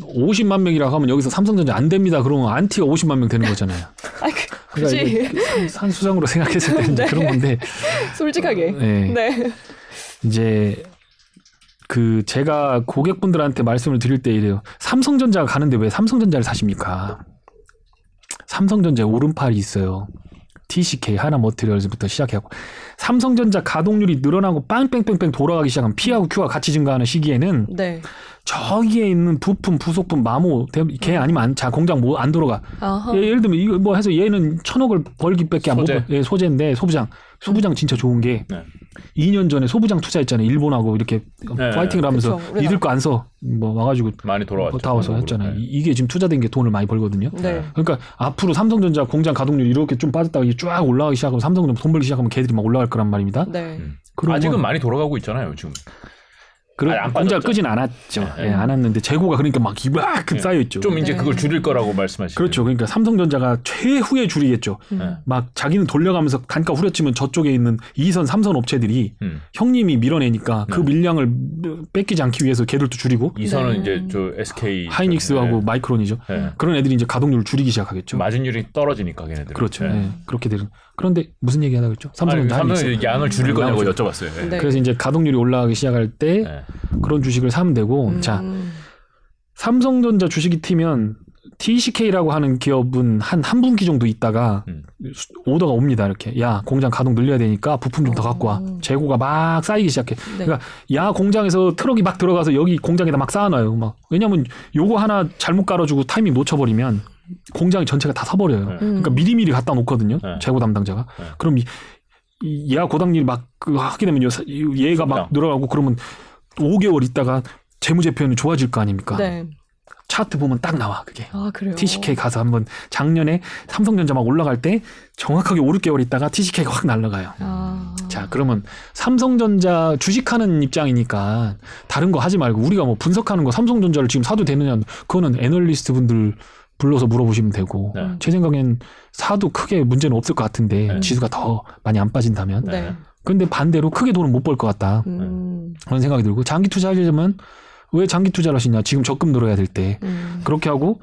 50만 명이라고 하면 여기서 삼성전자 안 됩니다. 그러면 안티가 50만 명 되는 거잖아요. [laughs] 아, 그, 그러니까 산- 산수장으로 생각했을 때 이제 [laughs] 네. 그런 건데 솔직하게. 네. 네. 이제 그 제가 고객분들한테 말씀을 드릴 때 이래요. 삼성전자가 가는데 왜 삼성전자를 사십니까? 삼성전자에 오른팔이 있어요. TCK 하나 머티리얼즈부터 시작해고 삼성전자 가동률이 늘어나고 빵뺑뺑뺑 돌아가기 시작하면 P하고 Q가 같이 증가하는 시기에는 네. 저기에 있는 부품, 부속품, 마모, 대- 걔 아니면 안, 자 공장 뭐 안 돌아가. 아하. 예, 예를 들면 이거 뭐 해서 얘는 천억을 벌기밖에 안 못. 소재. 벌- 예, 소재인데 소부장. 소부장 진짜 좋은 게 네. 2년 전에 소부장 투자했잖아요. 일본하고 이렇게 네. 파이팅을 하면서 그쵸, 우리나라. 니들 거 안 써. 뭐 와가지고 많이 돌아왔죠. 다 와서 했잖아요. 이- 이게 지금 투자된 게 돈을 많이 벌거든요. 네. 그러니까 앞으로 삼성전자 공장 가동률 이렇게 좀 빠졌다가 이게 쫙 올라가기 시작하면 삼성전자 돈 벌기 시작하면 걔들이 막 올라갈 거란 말입니다. 네. 음. 아직은 많이 돌아가고 있잖아요. 지금. 그런 아니, 안 빠졌죠. 끄진 않았죠. 네. 예, 않았는데 재고가 그러니까 막 이만큼 네. 쌓여 있죠. 좀 이제 네. 그걸 줄일 거라고 말씀하시죠. 그렇죠. 그러니까 삼성전자가 최후에 줄이겠죠. 네. 막 자기는 돌려가면서 단가 후려치면 저쪽에 있는 2선, 3선 업체들이 음. 형님이 밀어내니까 그 네. 밀량을 뺏기지 않기 위해서 걔들도 줄이고 이선은 네. 이제 저 SK 하이닉스하고 네. 마이크론이죠. 네. 그런 애들이 이제 가동률을 줄이기 시작하겠죠. 마진율이 떨어지니까 걔네들. 그렇죠. 네. 예, 그렇게 되는. 그런데 무슨 얘기 하다가 했죠? 아니, 삼성전자 하이닉스. 삼성은 양을 줄일 양을 거냐고 줄- 여쭤봤어요. 네. 네. 그래서 이제 가동률이 올라가기 시작할 때 네. 그런 주식을 사면 되고 음. 자 삼성전자 주식이 튀면 TCK라고 하는 기업은 한 한 분기 정도 있다가 음. 수- 오더가 옵니다 이렇게 야 공장 가동 늘려야 되니까 부품 좀 더 갖고 와 어. 재고가 막 쌓이기 시작해 네. 그러니까 야 공장에서 트럭이 막 들어가서 여기 공장에다 막 쌓아놔요 막 왜냐면 요거 하나 잘못 깔아주고 타이밍 놓쳐버리면 공장이 전체가 다 서버려요 네. 음. 그러니까 미리미리 갖다 놓거든요 네. 재고 담당자가 네. 그럼 이, 이 예하 고당일 막그 하게 되면 요 얘가 막. 늘어가고 그러면 5개월 있다가 재무제표는 좋아질 거 아닙니까 네. 차트 보면 딱 나와 그게 아 그래요. TCK 가서 한번 작년에 삼성전자 막 올라갈 때 정확하게 5, 6개월 있다가 TCK가 확 날라가요. 아. 자, 그러면 삼성전자 주식하는 입장이니까 다른 거 하지 말고 우리가 뭐 분석하는 거 삼성전자를 지금 사도 되느냐 그거는 애널리스트 분들 불러서 물어보시면 되고 네. 제 생각엔 사도 크게 문제는 없을 것 같은데 네. 지수가 더 많이 안 빠진다면 네. 근데 반대로 크게 돈은 못 벌 것 같다 음. 그런 생각이 들고 장기 투자하려면 왜 장기 투자를 하시냐 지금 적금 들어야 될때 음. 그렇게 하고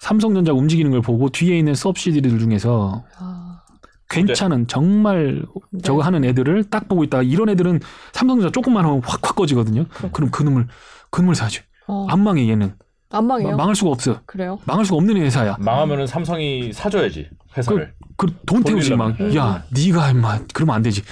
삼성전자 움직이는 걸 보고 뒤에 있는 수업시디들 중에서 아. 괜찮은 정말 네. 저거 하는 애들을 딱 보고 있다가 이런 애들은 삼성전자 조금만 하면 확 확 꺼지거든요. 그럼 그놈을 그놈을 사야지. 어. 안 망해 얘는 안 망해요. 망할 수가 없어. 그래요? 망할 수가 없는 회사야. 망하면은 삼성이 사줘야지 회사를. 그돈 태우지 막. 돌리려면. 야, 네가 임마 그러면 안 되지.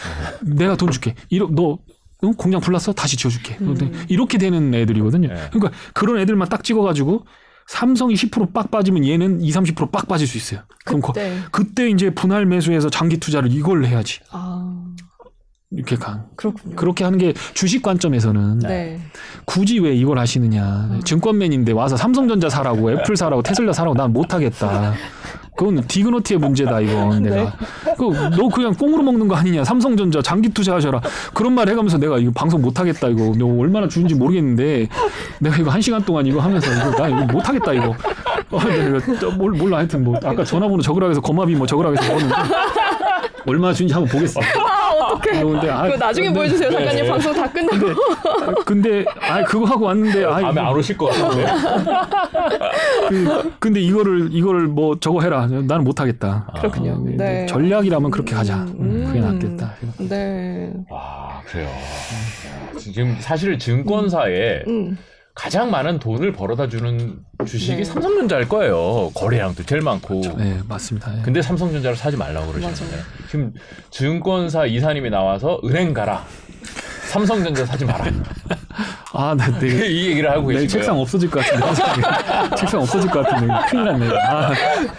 내가 돈 줄게. 이러 너 응? 공장 불났어? 다시 지어줄게. 음. 이렇게 되는 애들이거든요. 네. 그러니까 그런 애들만 딱 찍어가지고 삼성이 10%빡 빠지면 얘는 2, 30%빡 빠질 수 있어요. 그럼 거- 네. 그때 이제 분할 매수해서 장기 투자를 이걸 해야지. 아 이렇게 강. 그렇군요. 그렇게 하는 게 주식 관점에서는 네. 굳이 왜 이걸 하시느냐. 증권맨인데 와서 삼성전자 사라고 [laughs] 애플 사라고 테슬라 사라고 난 못하겠다. 그건 디그노티의 문제다 이건 [laughs] 내가. 그너 그냥 꽁으로 먹는 거 아니냐. 삼성전자 장기 투자하셔라. 그런 말 해가면서 내가 이거 방송 못하겠다 이거. 너 얼마나 주는지 모르겠는데 내가 이거 한 시간 동안 이거 하면서 이거 나 이거 못하겠다 이거. 어, 내가 몰라 하여튼 뭐 아까 전화번호 적으라 해서 거마비 뭐 적으라 해서 적었는데 얼마나 주는지 한번 보겠어. 아 [laughs] 어떡해. 근데 아, 그거 나중에 근데- 보여주세요. 잠깐요. 네. 방송 다 끝나고. 근데 아 그거 하고 왔는데 아 다음에 안 오실 것 같은데. 그, 근데 이거를 이거를 뭐 저거 해라. 나는 못 하겠다. 그렇군요. 네. 전략이라면 그렇게 가자. 음. 그게 낫겠다. 네. 아 그래요. 야, 지금 사실 증권사에 음. 가장 많은 돈을 벌어다 주는 주식이 네. 삼성전자일 거예요. 거래량도 제일 많고. 네, 맞습니다. 예. 근데 삼성전자를 사지 말라고 그러시잖아요. 지금 증권사 이사님이 나와서 은행 가라. 삼성전자 사지 마라. 아, 나 [laughs] 되게 이 얘기를 하고 내일 계신 책상. 없어질 것 같은데. [laughs] 책상 없어질 것 같은데. 큰일 났네. 아,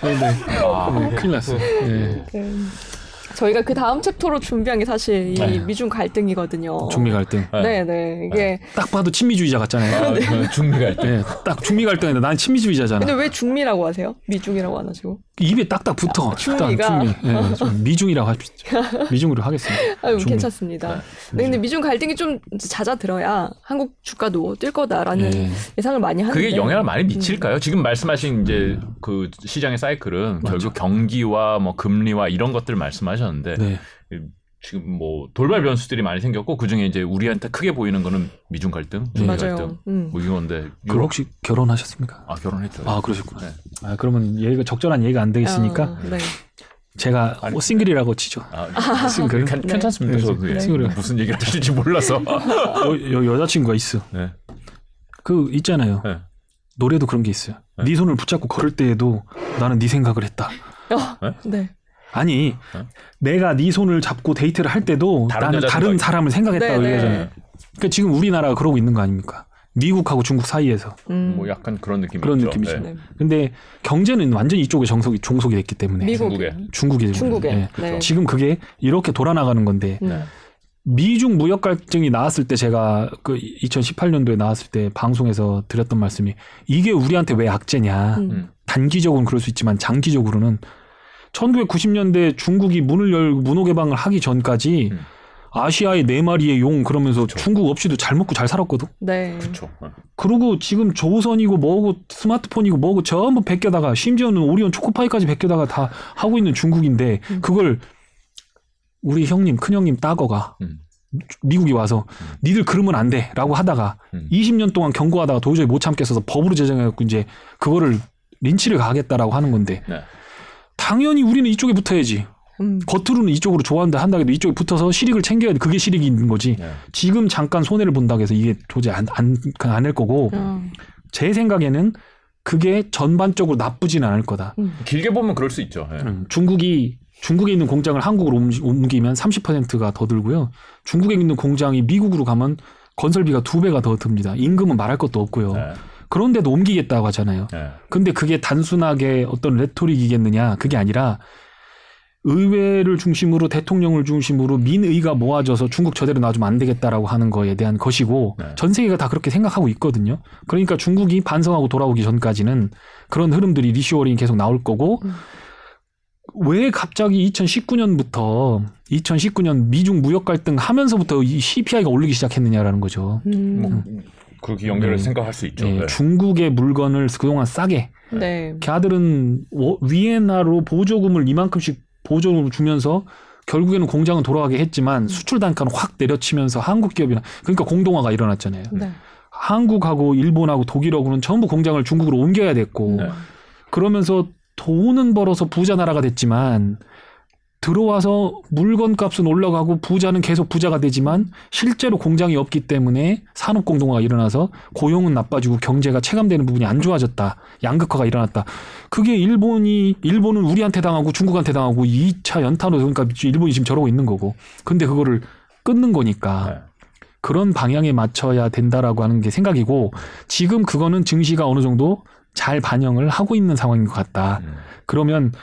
네, 네. 아, 네, 큰일 났어. 예. 네. 저희가 그 다음 챕터로 준비한 게 사실 이 네. 미중 갈등이거든요. 중미 갈등. 네, 네. 이게 딱 봐도 친미주의자 같잖아요. 아, 그 중미 갈등. 예, 딱 중미 갈등인데 난 친미주의자잖아. 근데 왜 중미라고 하세요? 미중이라고 안 하시고? 입에 딱딱 붙어. 중미가. 딱 중미. 예, 좀 [laughs] 미중이라고 하십시오. 미중으로 하겠습니다. 아유, 중미. 괜찮습니다. 네, 근데 미중 갈등이 좀 잦아들어야 한국 주가도 뛸 거다라는 예. 예상을 많이 하는데 그게 영향을 많이 미칠까요? 지금 말씀하신 이제 그 시장의 사이클은 결국 경기와 뭐 금리와 이런 것들 말씀하셨는데 네. 지금 뭐 돌발 변수들이 많이 생겼고 그 중에 이제 우리한테 크게 보이는 거는 미중 갈등, 중미 갈등 맞아요. 음. 뭐 이건데 그 혹시 결혼하셨습니까? 아 결혼했죠. 아, 그러셨구나. 네. 아, 그러면 얘가 적절한 얘기가 안 되겠으니까 어, 네. 제가 아니, 뭐 싱글이라고 치죠. 아, 싱글. 괜- 네. 괜찮습니다. 네, 저도 예. 싱글이요. 무슨 얘기를 하실지 몰라서. [laughs] 여, 여, 여 자친구가 있어. 네. 그 있잖아요. 네. 노래도 그런 게 있어요. 네. 네 손을 붙잡고 걸을 때에도 나는 네 생각을 했다. 어, 네. 아니 네? 내가 네 손을 잡고 데이트를 할 때도 다른 나는 다른 사람을 생각했다고 네, 얘기하잖아요. 네. 그러니까 지금 우리나라가 그러고 있는 거 아닙니까? 미국하고 중국 사이에서. 음. 뭐 약간 그런 느낌이 그런 있죠. 느낌이죠. 네. 네. 근데 경제는 완전 히 이쪽에 정속이 종속이 됐기 때문에 미국. 중국에. 중국이 중국에. 예. 네. 지금 그게 이렇게 돌아 나가는 건데 음. 네. 미중 무역 갈등이 나왔을 때 제가 그 2018년도에 나왔을 때 방송에서 드렸던 말씀이 이게 우리한테 왜 악재냐. 음. 음. 단기적으로는 그럴 수 있지만 장기적으로는 1990년대 중국이 문을 열고 문호 개방을 하기 전까지 음. 아시아의 네 마리의 용 그러면서 중국 없이도 잘 먹고 잘 살았거든. 네. 그렇죠. 그리고 지금 조선이고 뭐고 스마트폰이고 뭐고 전부 베껴다가 심지어는 오리온 초코파이까지 베껴다가 다 하고 있는 중국인데 음. 그걸 우리 형님 큰 형님 따거가 음. 미국이 와서 니들 그러면 안 돼라고 하다가 음. 20년 동안 경고하다가 도저히 못 참겠어서 법으로 제정해갖고 이제 그거를 린치를 가하겠다라고 하는 건데 네. 당연히 우리는 이쪽에 붙어야지 음. 겉으로는 이쪽으로 좋아한다 한다 해도 이쪽에 붙어서 실익을 챙겨야 돼 그게 실익이 있는 거지 네. 지금 잠깐 손해를 본다고 해서 이게 도저히 안 안안낼 거고 음. 제 생각에는 그게 전반적으로 나쁘지는 않을 거다. 길게 보면 그럴 수 있죠. 예. 음, 중국이 중국에 있는 공장을 한국으로 옮기- 옮기면 30%가 더 들고요. 중국에 있는 공장이 미국으로 가면 건설비가 두 배가 더 듭니다. 임금은 말할 것도 없고요. 네. 그런데도 옮기겠다고 하잖아요. 네. 근데 그게 단순하게 어떤 레토릭이겠느냐? 그게 아니라 의회를 중심으로 대통령을 중심으로 민의가 모아져서 중국 저대로 놔주면 안 되겠다라고 하는 거에 대한 것이고 네. 전 세계가 다 그렇게 생각하고 있거든요. 그러니까 중국이 반성하고 돌아오기 전까지는 그런 흐름들이 reshoring이 계속 나올 거고 음. 왜 갑자기 2019년부터 2019년 미중 무역 갈등 하면서부터 이 CPI가 오르기 시작했느냐라는 거죠. 음. 뭐 그렇게 연결을 네. 생각할 수 있죠. 예, 네. 중국의 물건을 그동안 싸게 네. 걔들은 워- 위엔나로 보조금을 이만큼씩 보조금을 주면서 결국에는 공장은 돌아가게 했지만 수출 단가는 확 내려치면서 한국 기업이나 그러니까 공동화가 일어났잖아요. 네. 한국하고 일본하고 독일하고는 전부 공장을 중국으로 옮겨야 됐고 네. 그러면서 돈은 벌어서 부자 나라가 됐지만 들어와서 물건 값은 올라가고 부자는 계속 부자가 되지만 실제로 공장이 없기 때문에 산업 공동화가 일어나서 고용은 나빠지고 경제가 체감되는 부분이 안 좋아졌다. 양극화가 일어났다. 그게 일본이 일본은 우리한테 당하고 중국한테 당하고 2차 연타로 그러니까 일본이 지금 저러고 있는 거고. 근데 그거를 끊는 거니까 네. 그런 방향에 맞춰야 된다라고 하는 게 생각이고 지금 그거는 증시가 어느 정도 잘 반영을 하고 있는 상황인 것 같다. 음. 그러면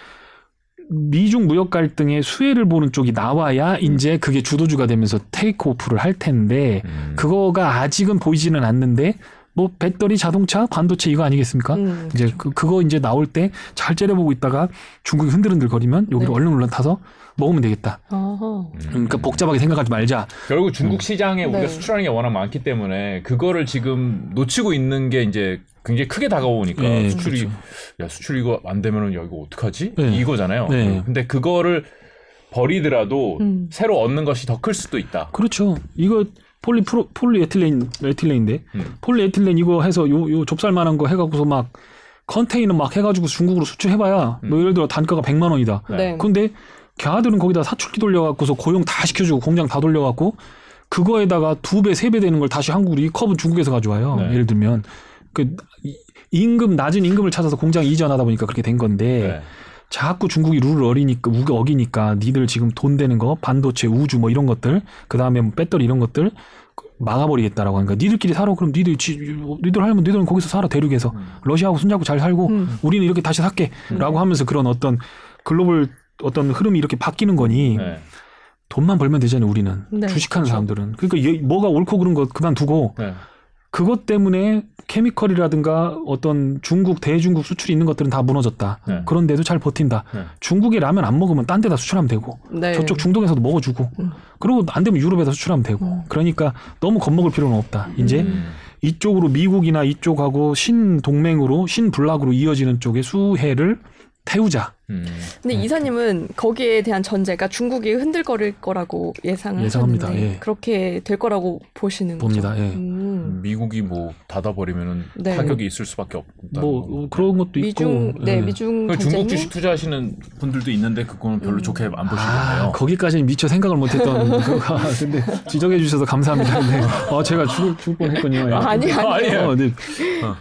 미중 무역 갈등의 수혜를 보는 쪽이 나와야 이제 그게 주도주가 되면서 테이크 오프를 할 텐데 음. 그거가 아직은 보이지는 않는데 뭐 배터리 자동차 반도체 이거 아니겠습니까? 음. 이제 그, 그거 이제 나올 때 잘 째려보고 있다가 중국이 흔들흔들 거리면 여기를 네. 얼른 올라타서 먹으면 되겠다. 어허. 음. 그러니까 복잡하게 생각하지 말자. 결국 중국 시장에 우리가 네. 수출하는 게 워낙 많기 때문에 그거를 지금 놓치고 있는 게 이제 굉장히 크게 다가오니까 네, 수출이 그렇죠. 야 수출 이거 안 되면은 야 이거 어떡하지? 네. 이거잖아요. 네. 근데 그거를 버리더라도 음. 새로 얻는 것이 더 클 수도 있다. 그렇죠. 이거 폴리 프로 폴리 에틸렌 에틸렌인데 음. 폴리 에틸렌 이거 해서 요 요 좁쌀만한 거 해갖고서 막 컨테이너 막 해가지고 중국으로 수출해봐야 음. 뭐 예를 들어 단가가 100만 원이다. 네. 근데 걔들은 거기다 사출기 돌려갖고서 고용 다 시켜주고 공장 다 돌려갖고 그거에다가 두 배, 세 배 되는 걸 다시 한국으로 이 컵은 중국에서 가져와요. 네. 예를 들면 그 이- 임금 낮은 임금을 찾아서 공장 이전하다 보니까 그렇게 된 건데 네. 자꾸 중국이 룰을 어리니까 우기 어기니까 니들 지금 돈 되는 거 반도체 우주 뭐 이런 것들 그 다음에 뭐 배터리 이런 것들 막아버리겠다라고 하니까 니들끼리 살아 그럼 니들 지, 니들 하면 니들은 거기서 살아 대륙에서 러시아하고 손잡고 잘 살고 음. 우리는 이렇게 다시 살게라고 하면서 그런 어떤 글로벌 어떤 흐름이 이렇게 바뀌는 거니 네. 돈만 벌면 되잖아요 우리는 네, 주식하는 사람들은 그러니까 얘- 뭐가 옳고 그른 거 그만두고 네. 그것 때문에 케미컬이라든가 어떤 중국 대중국 수출이 있는 것들은 다 무너졌다. 네. 그런데도 잘 버틴다. 네. 중국에 라면 안 먹으면 딴 데다 수출하면 되고 네. 저쪽 중동에서도 먹어주고 음. 그리고 안 되면 유럽에다 수출하면 되고 음. 그러니까 너무 겁먹을 필요는 없다. 이제 음. 이쪽으로 미국이나 이쪽하고 신동맹으로 신블락으로 이어지는 쪽의 수혜를 태우자. 음. 근데 네. 이사님은 거기에 대한 전제가 중국이 흔들거릴 거라고 예상을 예상합니다. 하셨는데 예. 그렇게 될 거라고 보시는 봅니다. 거죠. 예. 음. 미국이 뭐 닫아버리면 네. 타격이 있을 수밖에 없다. 뭐 그런 것도 미중 있고. 네 예. 미중 그 중국 주식 투자하시는 분들도 있는데 그거는 별로 음. 좋게 안 아, 보시잖아요. 거기까지는 미처 생각을 못했던 [laughs] 그거가 근데 지적해 주셔서 감사합니다. 근데 어, 제가 죽을, 죽을 뻔했군요. 예. 아니 아니 아니에요. 어, 네.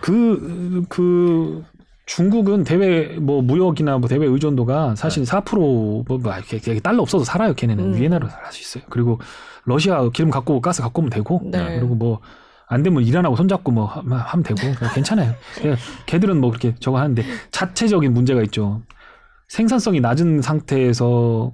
그, 그, 중국은 대외 뭐 무역이나 뭐 대외 의존도가 사실 4%뭐 뭐 이렇게, 이렇게 달러 없어도 살아요. 걔네는 음. 위에나로 살 수 있어요. 그리고 러시아 기름 갖고 가스 갖고 오면 되고 네. 그리고 뭐 안 되면 이란하고 손잡고 뭐 하- 하면 되고 [laughs] 그냥 괜찮아요. 걔들은 뭐 그렇게 저거 하는데 자체적인 문제가 있죠. 생산성이 낮은 상태에서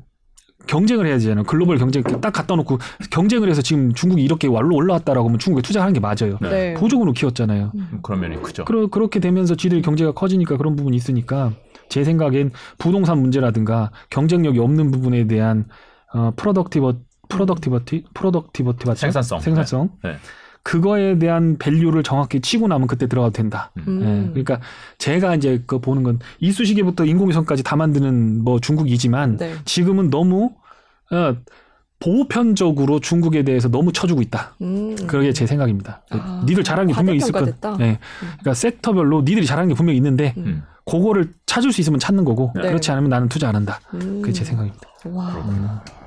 경쟁을 해야 되잖아요. 글로벌 경쟁 딱 갖다 놓고 경쟁을 해서 지금 중국이 이렇게 완로 올라왔다라고 하면 중국에 투자하는 게 맞아요. 네. 네. 보조금으로 키웠잖아요. 음, 그런 면이 크죠. 그러, 그렇게 되면서 지들 경제가 커지니까 그런 부분이 있으니까 제 생각엔 부동산 문제라든가 경쟁력이 없는 부분에 대한 어, productive productivity, productivity 맞죠? 생산성. 생산성. 네. 네. 그거에 대한 밸류를 정확히 치고 나면 그때 들어가도 된다. 음. 예, 그러니까 제가 이제 그 보는 건 이쑤시개부터 인공위성까지 다 만드는 뭐 중국이지만 네. 지금은 너무 어, 보편적으로 중국에 대해서 너무 쳐주고 있다. 음. 그게 제 생각입니다. 아, 니들 잘하는 게 분명히 있을 거. 과대평가됐다? 예. 그러니까 섹터별로 니들이 잘하는 게 분명히 있는데 음. 그거를 찾을 수 있으면 찾는 거고 네. 그렇지 않으면 나는 투자 안 한다. 음. 그게 제 생각입니다. 와 그렇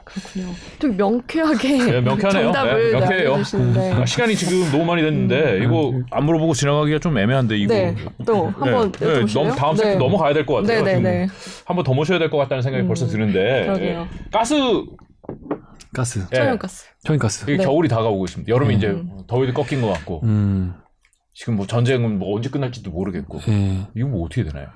군요. 좀 명쾌하게 네, [laughs] 명쾌하네요. 정답을 네, 명쾌해요. 알려주시는데. 아, 시간이 지금 너무 많이 됐는데 이거 안 물어보고 지나가기가 좀 애매한데 이거 네, 또 한번 네, 네? 너무 다음 네. 섹터 넘어가야 될 것 같아요. 네, 네, 네. 한번 더 모셔야 될 것 같다는 생각이 음, 벌써 드는데 그러게요. 예. 가스 가스, 예, 천연가스. 천연가스. 이게 네. 겨울이 다가오고 있습니다. 여름이 음. 이제 더위도 꺾인 것 같고 음, 지금 뭐 전쟁은 뭐 언제 끝날지도 모르겠고 예. 이거 뭐 어떻게 되나요?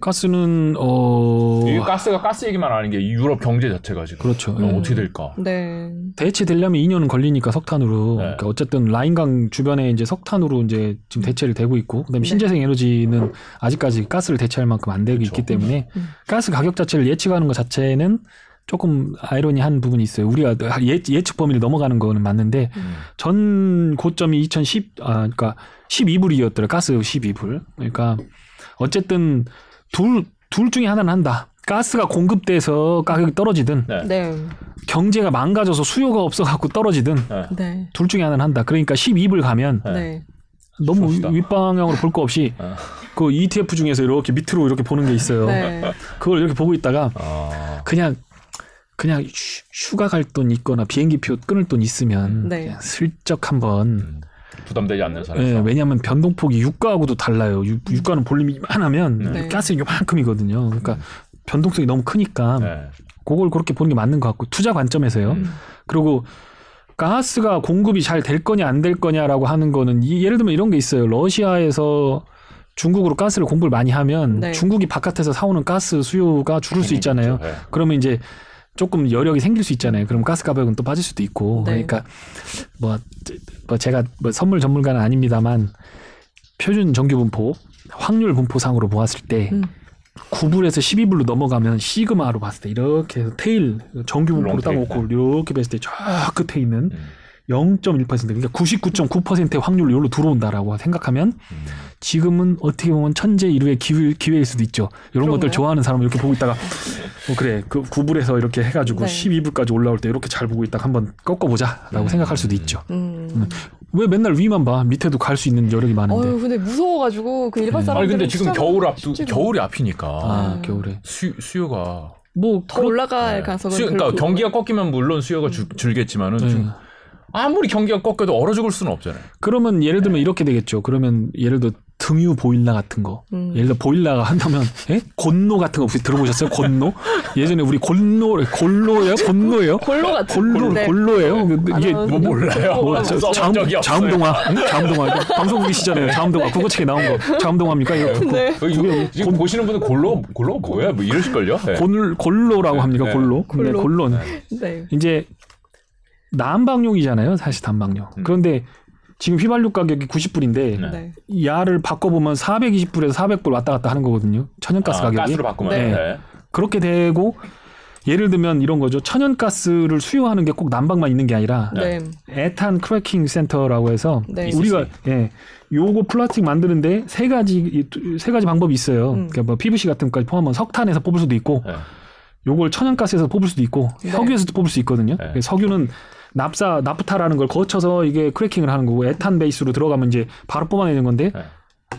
가스는 어 이 가스가 가스 얘기만 아닌 게 유럽 경제 자체가 지금 그렇죠. 이거 예. 어떻게 될까? 네. 대체되려면 2년은 걸리니까 석탄으로. 네. 그러니까 어쨌든 라인강 주변에 이제 석탄으로 이제 지금 대체를 되고 있고, 그다음에 네. 신재생 에너지는 아직까지 가스를 대체할 만큼 안 되고 그렇죠. 있기 때문에 음. 가스 가격 자체를 예측하는 것 자체는 조금 아이러니한 부분이 있어요. 우리가 예, 예측 범위를 넘어가는 거는 맞는데 음. 전 고점이 2010, 아, 그러니까 12불이었더라. 가스 12불. 그러니까 어쨌든 둘, 둘 중에 하나는 한다. 가스가 공급돼서 가격이 떨어지든 네. 네. 경제가 망가져서 수요가 없어갖고 떨어지든 네. 네. 둘 중에 하나는 한다. 그러니까 12불 가면 네. 네. 너무 봅시다. 윗방향으로 볼 거 없이 어. 그 ETF 중에서 이렇게 밑으로 이렇게 보는 게 있어요. 네. 그걸 이렇게 보고 있다가 아, 그냥 그냥 휴- 휴가 갈 돈 있거나 비행기표 끊을 돈 있으면 네. 그냥 슬쩍 한번 음. 부담되지 않는 예, 선에서 왜냐하면 변동폭이 유가하고도 달라요. 유, 유가는 볼륨이 이만하면 네. 가스는 요만큼이거든요. 그러니까 변동성이 너무 크니까 네. 그걸 그렇게 보는 게 맞는 것 같고 투자 관점에서요. 음. 그리고 가스가 공급이 잘 될 거냐 안 될 거냐라고 하는 거는 이- 예를 들면 이런 게 있어요. 러시아에서 중국으로 가스를 공급을 많이 하면 네. 중국이 바깥에서 사오는 가스 수요가 줄을 수 있잖아요. 네. 그러면 이제 조금 여력이 생길 수 있잖아요. 그럼 가스 가격은 또 빠질 수도 있고. 네. 그러니까 뭐, 뭐 제가 뭐 선물 전문가는 아닙니다만 표준 정규 분포 확률 분포상으로 보았을 때 음. 9불에서 12불로 넘어가면 시그마로 봤을 때 이렇게 해서 테일 정규 분포로 딱 놓고 이렇게 봤을 때저 끝에 있는 음. 0.1% 그러니까 99.9%의 확률로 여기로 들어온다라고 생각하면 음. 지금은 어떻게 보면 천재 일루의 기회, 기회일 수도 있죠. 이런 것들 그런가요? 좋아하는 사람은 이렇게 보고 있다가 어, 그래 그 9불에서 이렇게 해가지고 네. 12불까지 올라올 때 이렇게 잘 보고 있다가 한번 꺾어보자라고 음. 생각할 수도 있죠. 음. 왜 맨날 위만 봐? 밑에도 갈 수 있는 여력이 많은데. 어유 근데 무서워가지고 그 일반 네. 사람들 아니 근데 지금 겨울 앞 쉽지가 겨울이 앞이니까 아 음. 겨울에 수, 수요가 뭐더 올라갈 네. 가능성은 수요, 그러니까 경기가 꺾이면 물론 수요가 줄- 줄겠지만은 네. 지금 아무리 경기가 꺾여도 얼어 죽을 수는 없잖아요. 그러면 예를 들면 이렇게 되겠죠. 그러면 예를 들어 등유 보일러 같은 거. 음. 예를 들어 보일러가 한다면 예? 곤노 같은 거 혹시 들어보셨어요? 곤노? 예전에 우리 곤노 골로예요? 곤노예요? 골로 같은 골로 네. 골로예요? 근데 이게 아, 뭐 몰라요. 뭐, 저, 자음. 자음동화, 응? 자음동화. 방송국이시잖아요. 자음동화. 국어책에 나온 거. 자음동화입니까? 이거 네. 어, 이거 지금 보시는 분은 골로 골로 뭐야? 뭐 이러실 걸요? 네. 골, 골로라고 합니까? 네. 골로. 골로. 네, 골로는. 네. 이제 난방용이잖아요. 사실 난방용. 음. 그런데 지금 휘발유 가격이 90불인데 네. 네. 야를 바꿔보면 420불에서 400불 왔다 갔다 하는 거거든요. 천연가스 아, 가격이. 가스로 바꾸면 네. 네. 그렇게 되고 예를 들면 이런 거죠. 천연가스를 수요하는 게 꼭 난방만 있는 게 아니라 네. 에탄 크래킹 센터라고 해서 네. 우리가 예 요거 플라스틱 만드는데 세 가지 이- 세 가지 방법이 있어요. 음. 그러니까 뭐 PVC 같은 것까지 포함하면 석탄에서 뽑을 수도 있고 네. 요걸 천연가스에서 뽑을 수도 있고 네. 석유에서도 뽑을 수 있거든요. 네. 석유는 납사 나프타라는 걸 거쳐서 이게 크래킹을 하는 거고 에탄 베이스로 들어가면 이제 바로 뽑아내는 건데 네.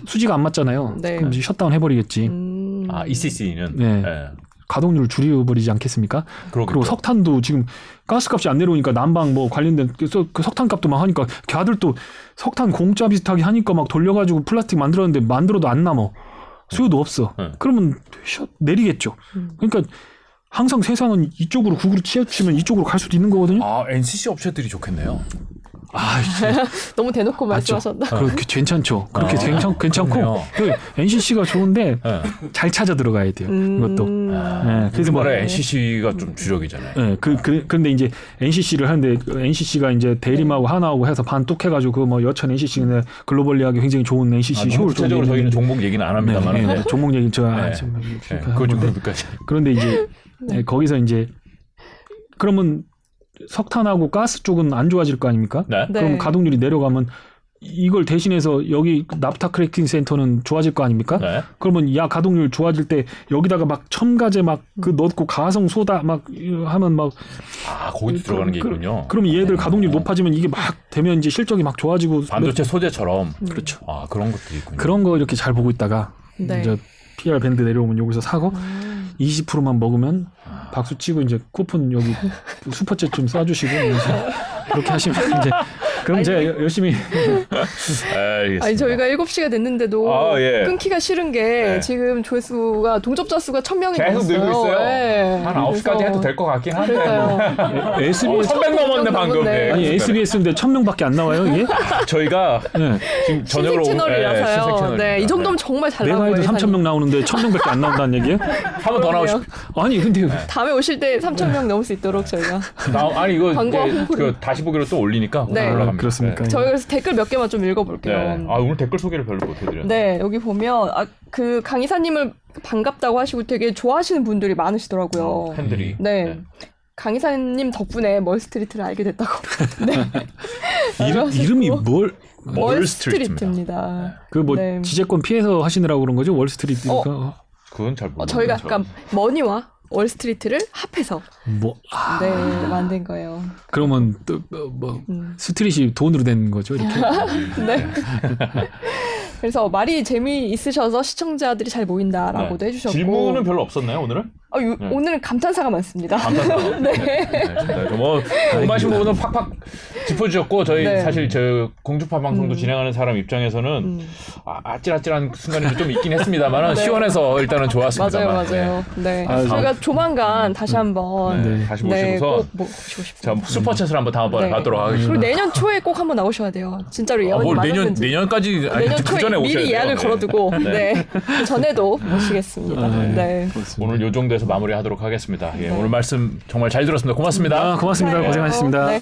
수지가 안 맞잖아요. 네. 그럼 이제 셧다운 해버리겠지. 음. 아 ECC는 네. 가동률을 줄여버리지 않겠습니까? 그리고 석탄도 지금 가스값이 안 내려오니까 난방 뭐 관련된 그, 석- 그 석탄값도 막 하니까 걔들 또 석탄 공짜 비슷하게 하니까 막 돌려가지고 플라스틱 만들었는데 만들어도 안 남어 수요도 없어. 네. 그러면 셔- 내리겠죠. 음. 그러니까 항상 세상은 이쪽으로 국으로 치우치면 이쪽으로 갈 수도 있는 거거든요. 아 NCC 업체들이 좋겠네요. 아, [laughs] 너무 대놓고. 말씀하셨다. 그렇게 괜찮죠. 그렇게 아, 괜찮, 괜찮고. 그 NCC가 좋은데 네. 잘 찾아 들어가야 돼요. 음. 이것도. 네, 그래서 뭐 우리나라에 NCC가 좀 주력이잖아요. 예, 그, 그, 근데 이제 NCC를 하는데 NCC가 이제 대림하고 하나하고 해서 반뚝 해가지고 그뭐 여천 NCC는 글로벌리하게 굉장히 좋은 NCC 아, 쇼를 구체적으로 좀 저희는 종목 얘기는 안 합니다만. 네, 네, 종목 얘기 저 아, 네. 좀 네, 그거 좀. 그런데 이제 [laughs] 예, 거기서 이제 그러면 석탄하고 가스 쪽은 안 좋아질 거 아닙니까? 네. 네. 그럼 가동률이 내려가면 이걸 대신해서 여기 납사 크래킹 센터는 좋아질 거 아닙니까? 네. 그러면 야 가동률 좋아질 때 여기다가 막 첨가제 막 그 넣고 가성 소다 막 하면 막 아, 거기도 들어가는 게 그- 있군요. 그러면 얘들 가동률 어. 높아지면 이게 막 되면 이제 실적이 막 좋아지고 반도체 소재처럼. 그렇죠. 아, 그런 것도 있군요. 그런 거 이렇게 잘 보고 있다가 네. 이제 PER 밴드 내려오면 여기서 사고 음. 20%만 먹으면 박수 치고 이제 쿠폰 여기 [laughs] 슈퍼챗 좀 쏴주시고 그렇게 하시면 이제 그럼 제가 여- 열심히 [laughs] 알겠습니다. 아니 저희가 7시가 됐는데도 아, 예. 끊기가 싫은 게 네. 지금 조회수가 동접자 수가 1000명이 계속. 늘고 있어요. 네. 한 9시까지 그래서- 해도 될 것 같긴 한데. SBS 1100 넘었네, 방금. 네. 아니 SBS인데 1000명밖에 안 나와요 이게? 저희가 네. 지금 저녁으로 채널이라서요. 네, 채널입니다. 네, 이 정도면 정말 잘 내가 나온 해도 거예요. 3,000명 나오는데 1,000명밖에 안 나온다는 얘기예요? [laughs] 한 번 더 나오고 싶 아니 근데 [laughs] 다음에 오실 때 3,000명 넘을 수 있도록 저희가. 나 아니 이거 광고. 그 다시 보기로 또 올리니까 네. 올라갑니다. 아, 그렇습니까? 네. 저희 그래서 댓글 몇 개만 좀 읽어볼게요. 네. 아 오늘 댓글 소개를 별로 못 해드렸네. 네, 여기 보면 아, 그 강의사님을 반갑다고 하시고 되게 좋아하시는 분들이 많으시더라고요. 팬들이. 네. 강의사님 덕분에 멀스트리트를 알게 됐다고. [laughs] 네. 이름, 이름이 뭘? 멀스트리트입니다. 그뭐 네. 지재권 피해서 하시느라고 그런 거죠? 월스트리트. 어. 그, 그건 잘 모르겠어요. 어, 저희가 약간 머니와 월스트리트를 합해서 뭐 아, 네, 만든 거예요. 그러면 또뭐 음. 스트릿이 돈으로 된 거죠, 이렇게. [laughs] 네. 그래서 말이 재미있으셔서 시청자들이 잘 모인다라고도 네. 해주셨고 질문은 별로 없었나요 오늘은? 아, 요- 네. 오늘은 감탄사가 많습니다. 감사합니다. [laughs] 네. 네. 뭐 궁금하신 부분은 팍팍 짚어주셨고 저희 네. 사실 저 공주파 방송도 음. 진행하는 사람 입장에서는 음, 아, 아찔아찔한 순간이 좀 있긴 했습니다만 [laughs] 네. 시원해서 일단은 좋았습니다. 맞아요, 맞아요. 네. 아, 저희가 조만간 다시 한번 네. 네. 다시 네, 모시고서 꼭 모시고 싶습니다. 자 슈퍼챗을 한번 다음번에 네. 가도록 하겠습니다. 그리고 내년 초에 꼭 한번 나오셔야 돼요. 진짜로 아, 예언이 뭘 내년 맞았는지. 내년까지 아니, 내년 그 초에 전에 오셔야 미리 돼요. 예약을 네. 걸어두고 [laughs] 네. 그 전에도 모시겠습니다. 네. 네. 오늘 요 정도에서 마무리하도록 하겠습니다. 예, 네. 오늘 말씀 정말 잘 들었습니다. 고맙습니다. 아, 고맙습니다. 네. 고생하셨습니다. 네.